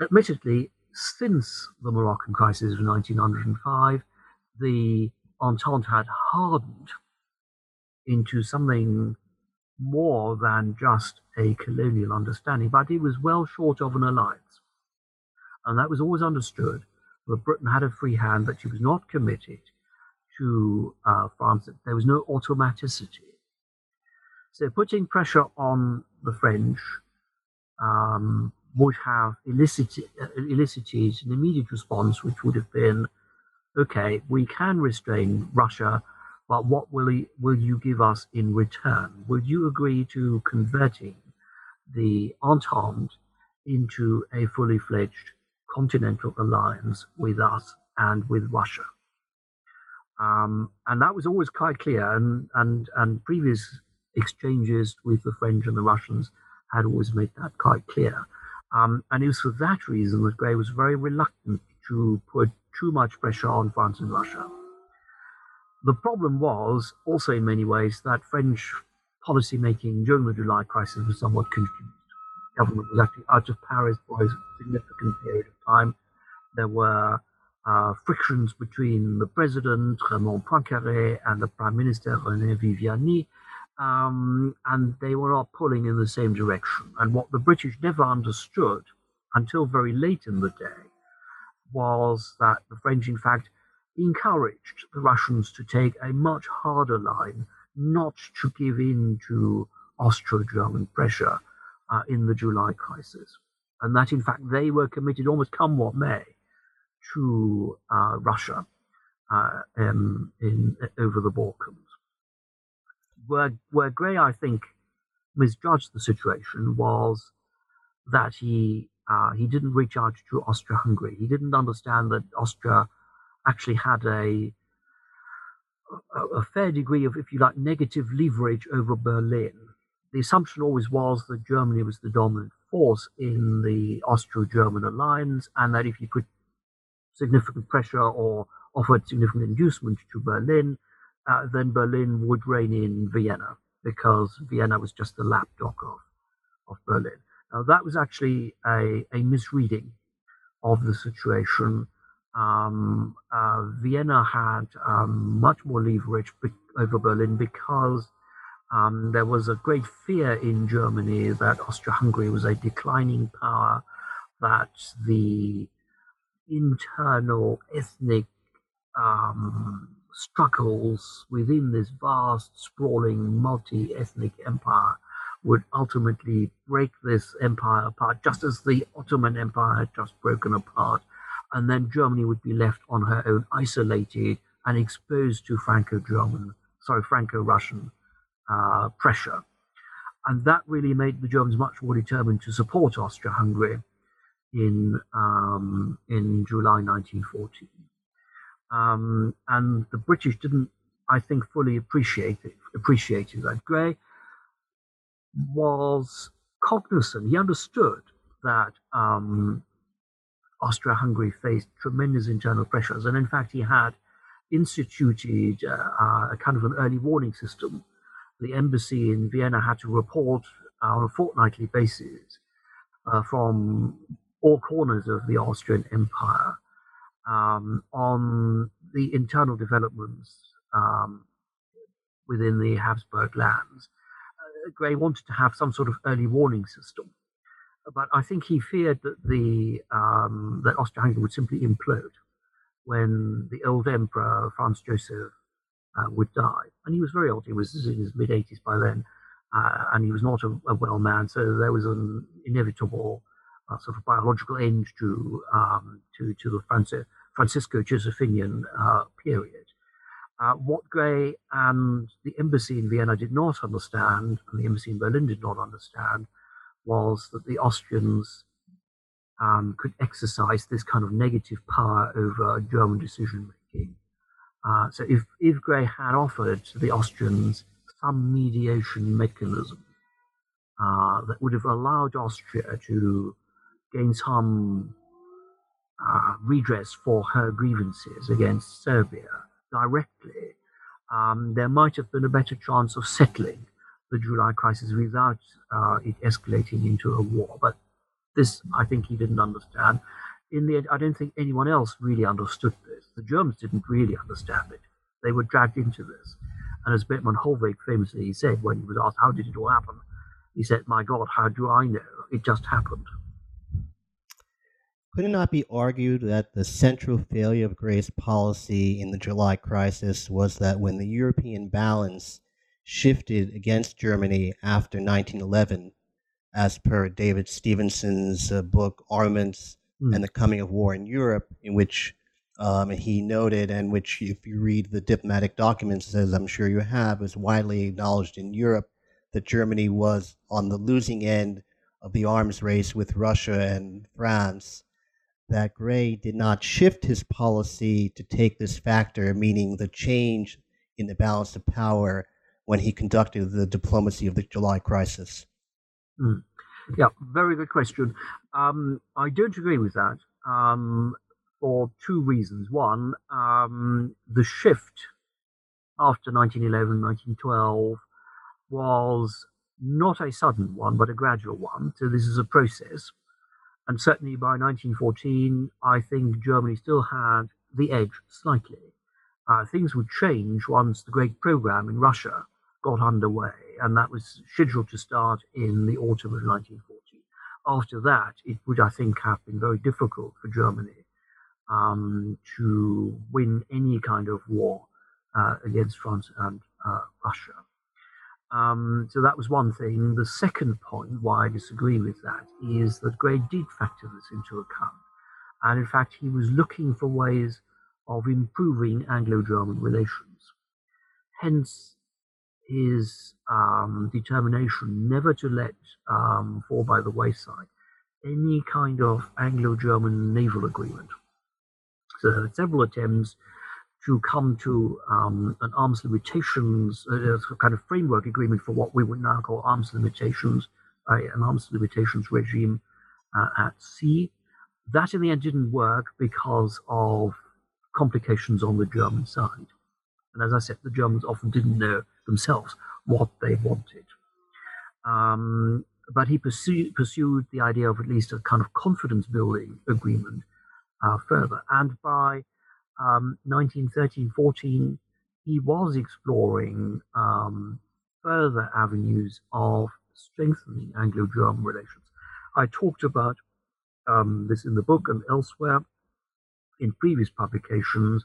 admittedly, since the Moroccan crisis of 1905, the Entente had hardened into something more than just a colonial understanding, but it was well short of an alliance. And that was always understood that Britain had a free hand, that she was not committed to uh, France, that there was no automaticity. So putting pressure on the French um, would have elicited, uh, elicited an immediate response, which would have been, okay, we can restrain Russia, but what will, he, will you give us in return? Will you agree to converting the Entente into a fully fledged continental alliance with us and with Russia. Um, and that was always quite clear. And, and, and previous exchanges with the French and the Russians had always made that quite clear. Um, and it was for that reason that Grey was very reluctant to put too much pressure on France and Russia. The problem was also, in many ways, that French policy making during the July crisis was somewhat confused The government was actually out of Paris for a significant period of time. There were uh, frictions between the president, Raymond Poincaré, and the prime minister, René Viviani, um, and they were all pulling in the same direction. And what the British never understood until very late in the day was that the French, in fact, encouraged the Russians to take a much harder line, not to give in to Austro German pressure, uh, in the July crisis, and that in fact they were committed almost come what may to uh, Russia uh, um, in over the Balkans. Where where Grey, I think, misjudged the situation was that he uh, he didn't reach out to Austria-Hungary. He didn't understand that Austria actually had a a fair degree of, if you like, negative leverage over Berlin the assumption always was that Germany was the dominant force in the Austro German alliance, and that if you put significant pressure or offered significant inducement to Berlin, uh, then Berlin would rein in Vienna, because Vienna was just the lapdog of, of Berlin. Now, that was actually a, a misreading of the situation. Um, uh, Vienna had um, much more leverage be- over Berlin because um, there was a great fear in Germany that Austria Hungary was a declining power, that the internal ethnic um, struggles within this vast, sprawling, multi ethnic empire would ultimately break this empire apart, just as the Ottoman Empire had just broken apart. And then Germany would be left on her own, isolated and exposed to Franco German, sorry, Franco Russian uh, pressure. And that really made the Germans much more determined to support Austria Hungary in, um, in July 1914. Um, and the British didn't, I think, fully appreciate it, appreciated that. Grey was cognizant, he understood that um, Austria Hungary faced tremendous internal pressures. And in fact, he had instituted uh, a kind of an early warning system the embassy in Vienna had to report on a fortnightly basis uh, from all corners of the Austrian Empire um, on the internal developments um, within the Habsburg lands. Uh, Grey wanted to have some sort of early warning system, but I think he feared that the um, that Austria-Hungary would simply implode when the old emperor Franz Joseph uh, would die. And he was very old. He was in his mid 80s by then. Uh, and he was not a, a, well man. So there was an inevitable uh, sort of biological end to um, to, to the Francisco Josephinian uh, period. Uh, what Grey and the embassy in Vienna did not understand, and the embassy in Berlin did not understand, was that the Austrians um, could exercise this kind of negative power over German decision making. Uh, so if, if Grey had offered to the Austrians some mediation mechanism uh, that would have allowed Austria to gain some uh, redress for her grievances against Serbia directly, um, there might have been a better chance of settling the July crisis without uh, it escalating into a war. But this, I think, he didn't understand. In the end, I don't think anyone else really understood this. The Germans didn't really understand it. They were dragged into this. And as Bethmann Hollweg famously said when he was asked, How did it all happen? He said, My God, how do I know? It just happened. Could it not be argued that the central failure of Grey's policy in the July crisis was that when the European balance shifted against Germany after 1911, as per David Stevenson's uh, book Armaments mm. and the Coming of War in Europe, in which um, he noted, and which, if you read the diplomatic documents, as I'm sure you have, is widely acknowledged in Europe, that Germany was on the losing end of the arms race with Russia and France. That Grey did not shift his policy to take this factor, meaning the change in the balance of power when he conducted the diplomacy of the July crisis. Mm. Yeah, very good question. Um, I don't agree with that um, for two reasons. One, um, the shift after 1911, 1912 was not a sudden one, but a gradual one. So this is a process. And certainly by 1914, I think Germany still had the edge slightly. Uh, things would change once the great program in Russia got underway and that was scheduled to start in the autumn of 1914. After that, it would, I think, have been very difficult for Germany um, to win any kind of war uh, against France and uh, Russia. Um, so that was one thing. The second point why I disagree with that is that Grey did factor this into account. And in fact, he was looking for ways of improving Anglo German relations. Hence, his um, determination never to let um, fall by the wayside any kind of Anglo German naval agreement. So there were several attempts to come to um, an arms limitations, uh, kind of framework agreement for what we would now call arms limitations, uh, an arms limitations regime uh, at sea. That in the end didn't work because of complications on the German side. And as I said, the Germans often didn't know themselves what they wanted. Um, but he pursued, pursued the idea of at least a kind of confidence building agreement uh, further. And by um, 1913 14, he was exploring um, further avenues of strengthening Anglo German relations. I talked about um, this in the book and elsewhere in previous publications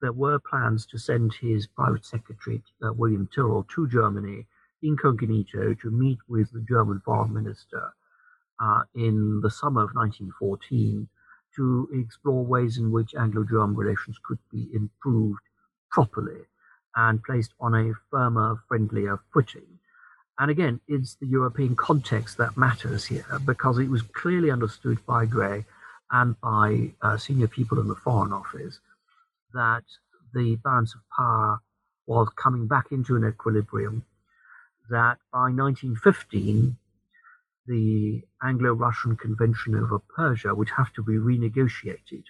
there were plans to send his private secretary, uh, William Tyrrell, to Germany incognito to meet with the German foreign minister uh, in the summer of 1914 to explore ways in which Anglo German relations could be improved properly and placed on a firmer, friendlier footing. And again, it's the European context that matters here because it was clearly understood by Grey and by uh, senior people in the Foreign Office that the balance of power was coming back into an equilibrium, that by 1915, the Anglo Russian Convention over Persia would have to be renegotiated.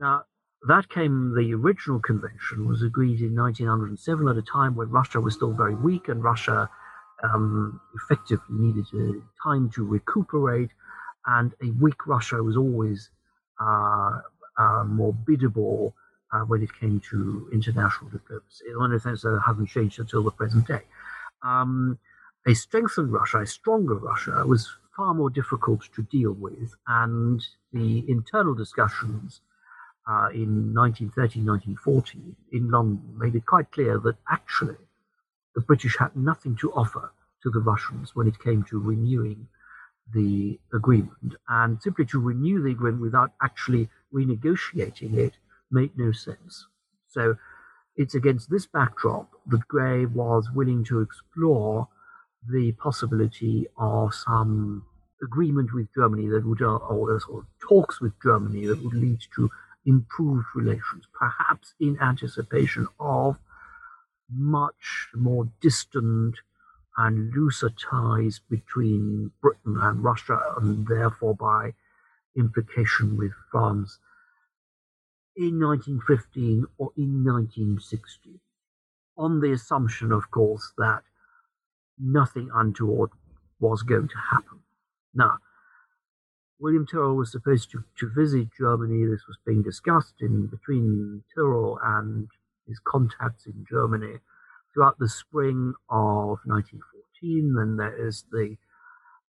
Now, that came, the original convention was agreed in 1907 at a time when Russia was still very weak and Russia um, effectively needed time to recuperate, and a weak Russia was always uh, uh, more biddable uh, when it came to international diplomacy. In a sense, that hasn't changed until the present day. Um, a strengthened Russia, a stronger Russia, was far more difficult to deal with, and the internal discussions uh, in 1930, 1940 in London made it quite clear that actually the British had nothing to offer to the Russians when it came to renewing the agreement. And simply to renew the agreement without actually renegotiating it made no sense. So it's against this backdrop that Grey was willing to explore the possibility of some agreement with Germany that would, uh, or sort of talks with Germany that would lead to improved relations, perhaps in anticipation of much more distant and looser ties between Britain and Russia, and therefore by implication with France in 1915 or in 1960, on the assumption, of course, that nothing untoward was going to happen. Now, William Tyrrell was supposed to, to visit Germany. This was being discussed in between Tyrrell and his contacts in Germany throughout the spring of 1914. Then there is the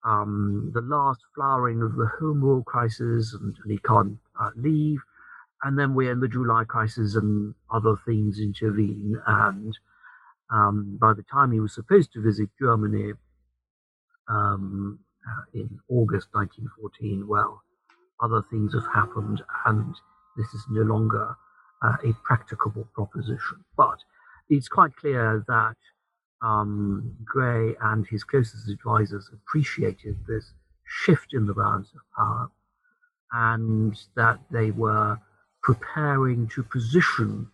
um, the last flowering of the Home Rule crisis, and, and he can't uh, leave. And then we're in the July crisis, and other things intervene. And um, by the time he was supposed to visit Germany um, uh, in August 1914, well, other things have happened, and this is no longer uh, a practicable proposition. But it's quite clear that um, Grey and his closest advisors appreciated this shift in the balance of power and that they were preparing to position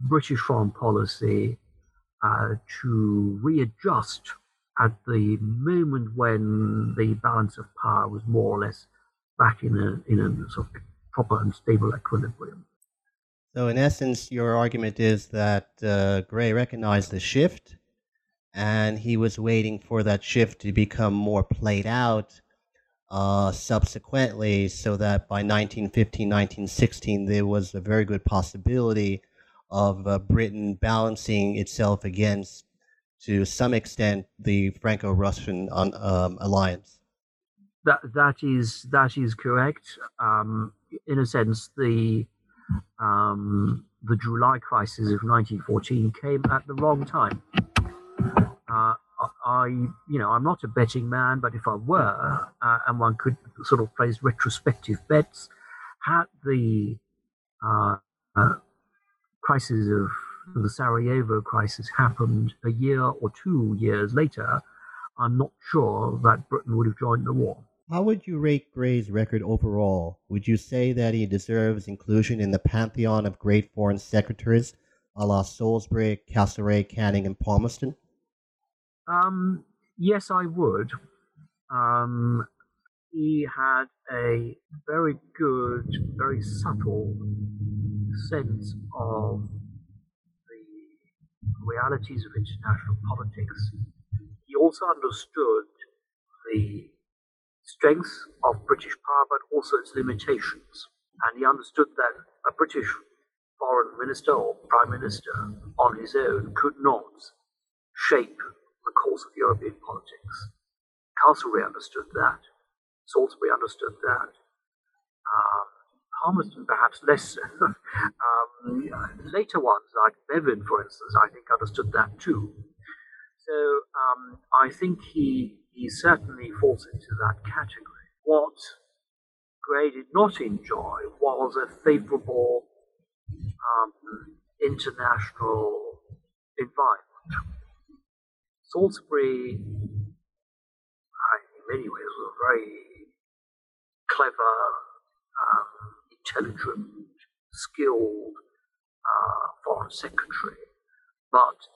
British foreign policy uh, to readjust at the moment when the balance of power was more or less back in a, in a sort of proper and stable equilibrium. So, in essence, your argument is that uh, Grey recognized the shift and he was waiting for that shift to become more played out uh, subsequently, so that by 1915, 1916, there was a very good possibility of uh, Britain balancing itself against, to some extent, the Franco-Russian um, alliance. That that is that is correct. Um, in a sense, the um, the July crisis of 1914 came at the wrong time. Uh, I, you know, I'm not a betting man, but if I were, uh, and one could sort of place retrospective bets, had the uh, uh crisis of the Sarajevo crisis happened a year or two years later, I'm not sure that Britain would have joined the war. How would you rate Grey's record overall? Would you say that he deserves inclusion in the pantheon of great foreign secretaries a la Salisbury, Castlereagh, Canning, and Palmerston? Um, yes, I would. Um, he had a very good, very subtle sense of the realities of international politics. He also understood the strengths of British power, but also its limitations. And he understood that a British foreign minister or prime minister on his own could not shape the course of European politics. Castlereagh understood that. Salisbury understood that. Um, Palmerston perhaps less [laughs] so. um, later ones, like Bevin, for instance, I think understood that too. So um, I think he he certainly falls into that category. What Grey did not enjoy was a favourable um, international environment. Salisbury, in many ways, was a very clever, um, intelligent, skilled uh, foreign secretary, but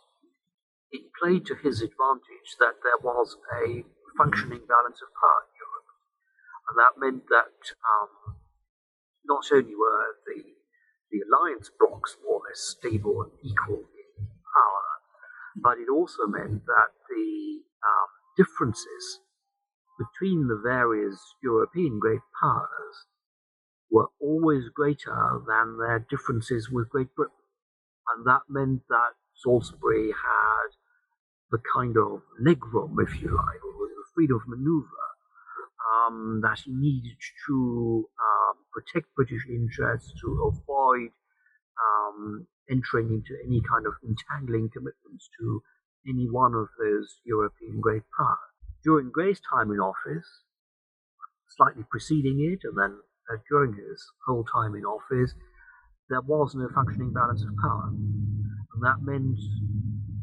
it played to his advantage that there was a functioning balance of power in Europe. And that meant that um, not only were the, the alliance blocs more or less stable and equal in power, but it also meant that the um, differences between the various European great powers were always greater than their differences with Great Britain. And that meant that Salisbury had the kind of legroom, if you like, or the freedom of maneuver um, that he needed to um, protect British interests, to avoid um, entering into any kind of entangling commitments to any one of those European great powers. During Grey's time in office, slightly preceding it, and then uh, during his whole time in office, there was no functioning balance of power. And that meant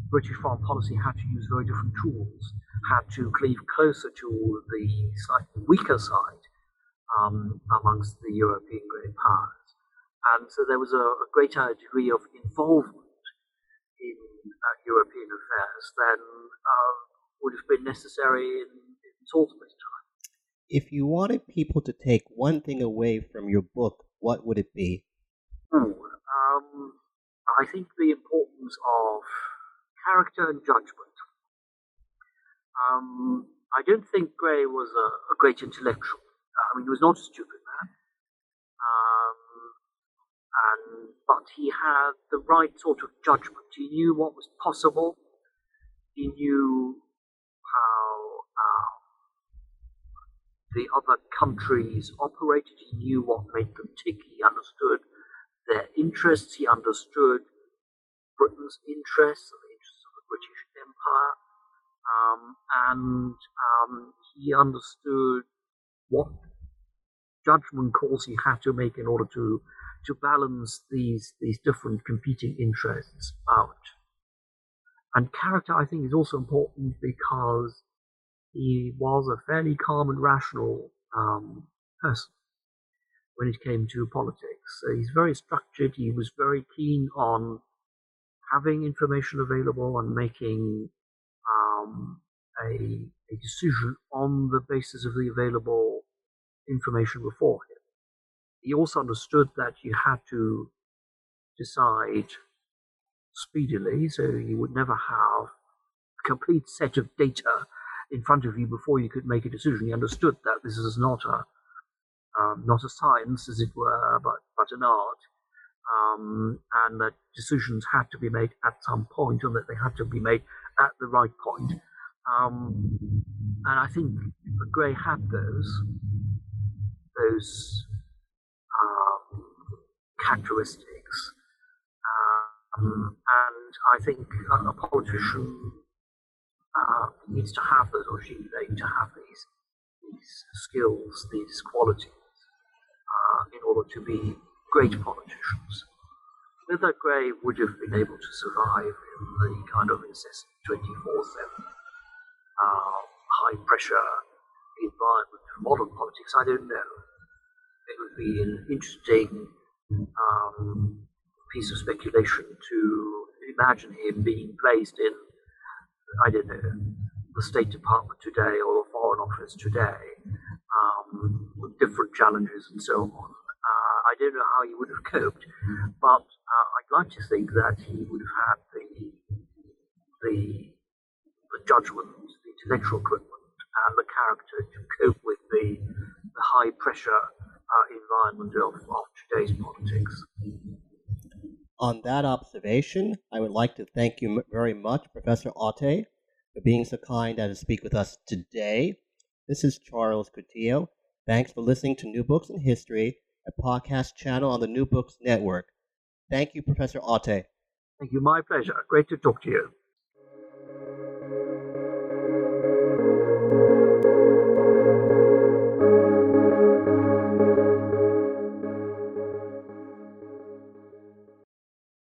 British foreign policy had to use very different tools, had to cleave closer to the slightly weaker side um, amongst the European great powers. And so there was a, a greater degree of involvement in uh, European affairs than uh, would have been necessary in, in Salisbury's time. If you wanted people to take one thing away from your book, what would it be? Ooh, um, I think the importance of character and judgment. Um, I don't think Grey was a, a, great intellectual. I mean, he was not a stupid man. Um, and, but he had the right sort of judgment. He knew what was possible. He knew how uh, the other countries operated. He knew what made them tick. He understood their interests. He understood Britain's interests and the interests of the British Empire. Um, and um, he understood what judgment calls he had to make in order to to balance these these different competing interests out. And character, I think, is also important because he was a fairly calm and rational um, person when it came to politics. So he's very structured. He was very keen on having information available and making um, a, a decision on the basis of the available information before him. He also understood that you had to decide speedily, so you would never have a complete set of data in front of you before you could make a decision. He understood that this is not a um, not a science, as it were, but but an art, um, and that decisions had to be made at some point, and that they had to be made at the right point. Um, and I think Grey had those those um, characteristics, um, and I think a, a politician uh, needs to have those, or she need to have these these skills, these qualities, uh, in order to be great politicians. Whether Grey would have been able to survive in the kind of incessant 24 7 uh, high pressure environment of modern politics, I don't know. It would be an interesting um, piece of speculation to imagine him being placed in, I don't know, the State Department today or the Foreign Office today, um, with different challenges and so on. I don't know how he would have coped, but uh, I'd like to think that he would have had the the, the judgment, the intellectual equipment, and the character to cope with the, the high pressure uh, environment of, of today's politics. On that observation, I would like to thank you very much, Professor Otte, for being so kind as to speak with us today. This is Charles Coutinho. Thanks for listening to New Books in History a podcast channel on the New Books Network. Thank you, Professor Otte. Thank you. My pleasure. Great to talk to you.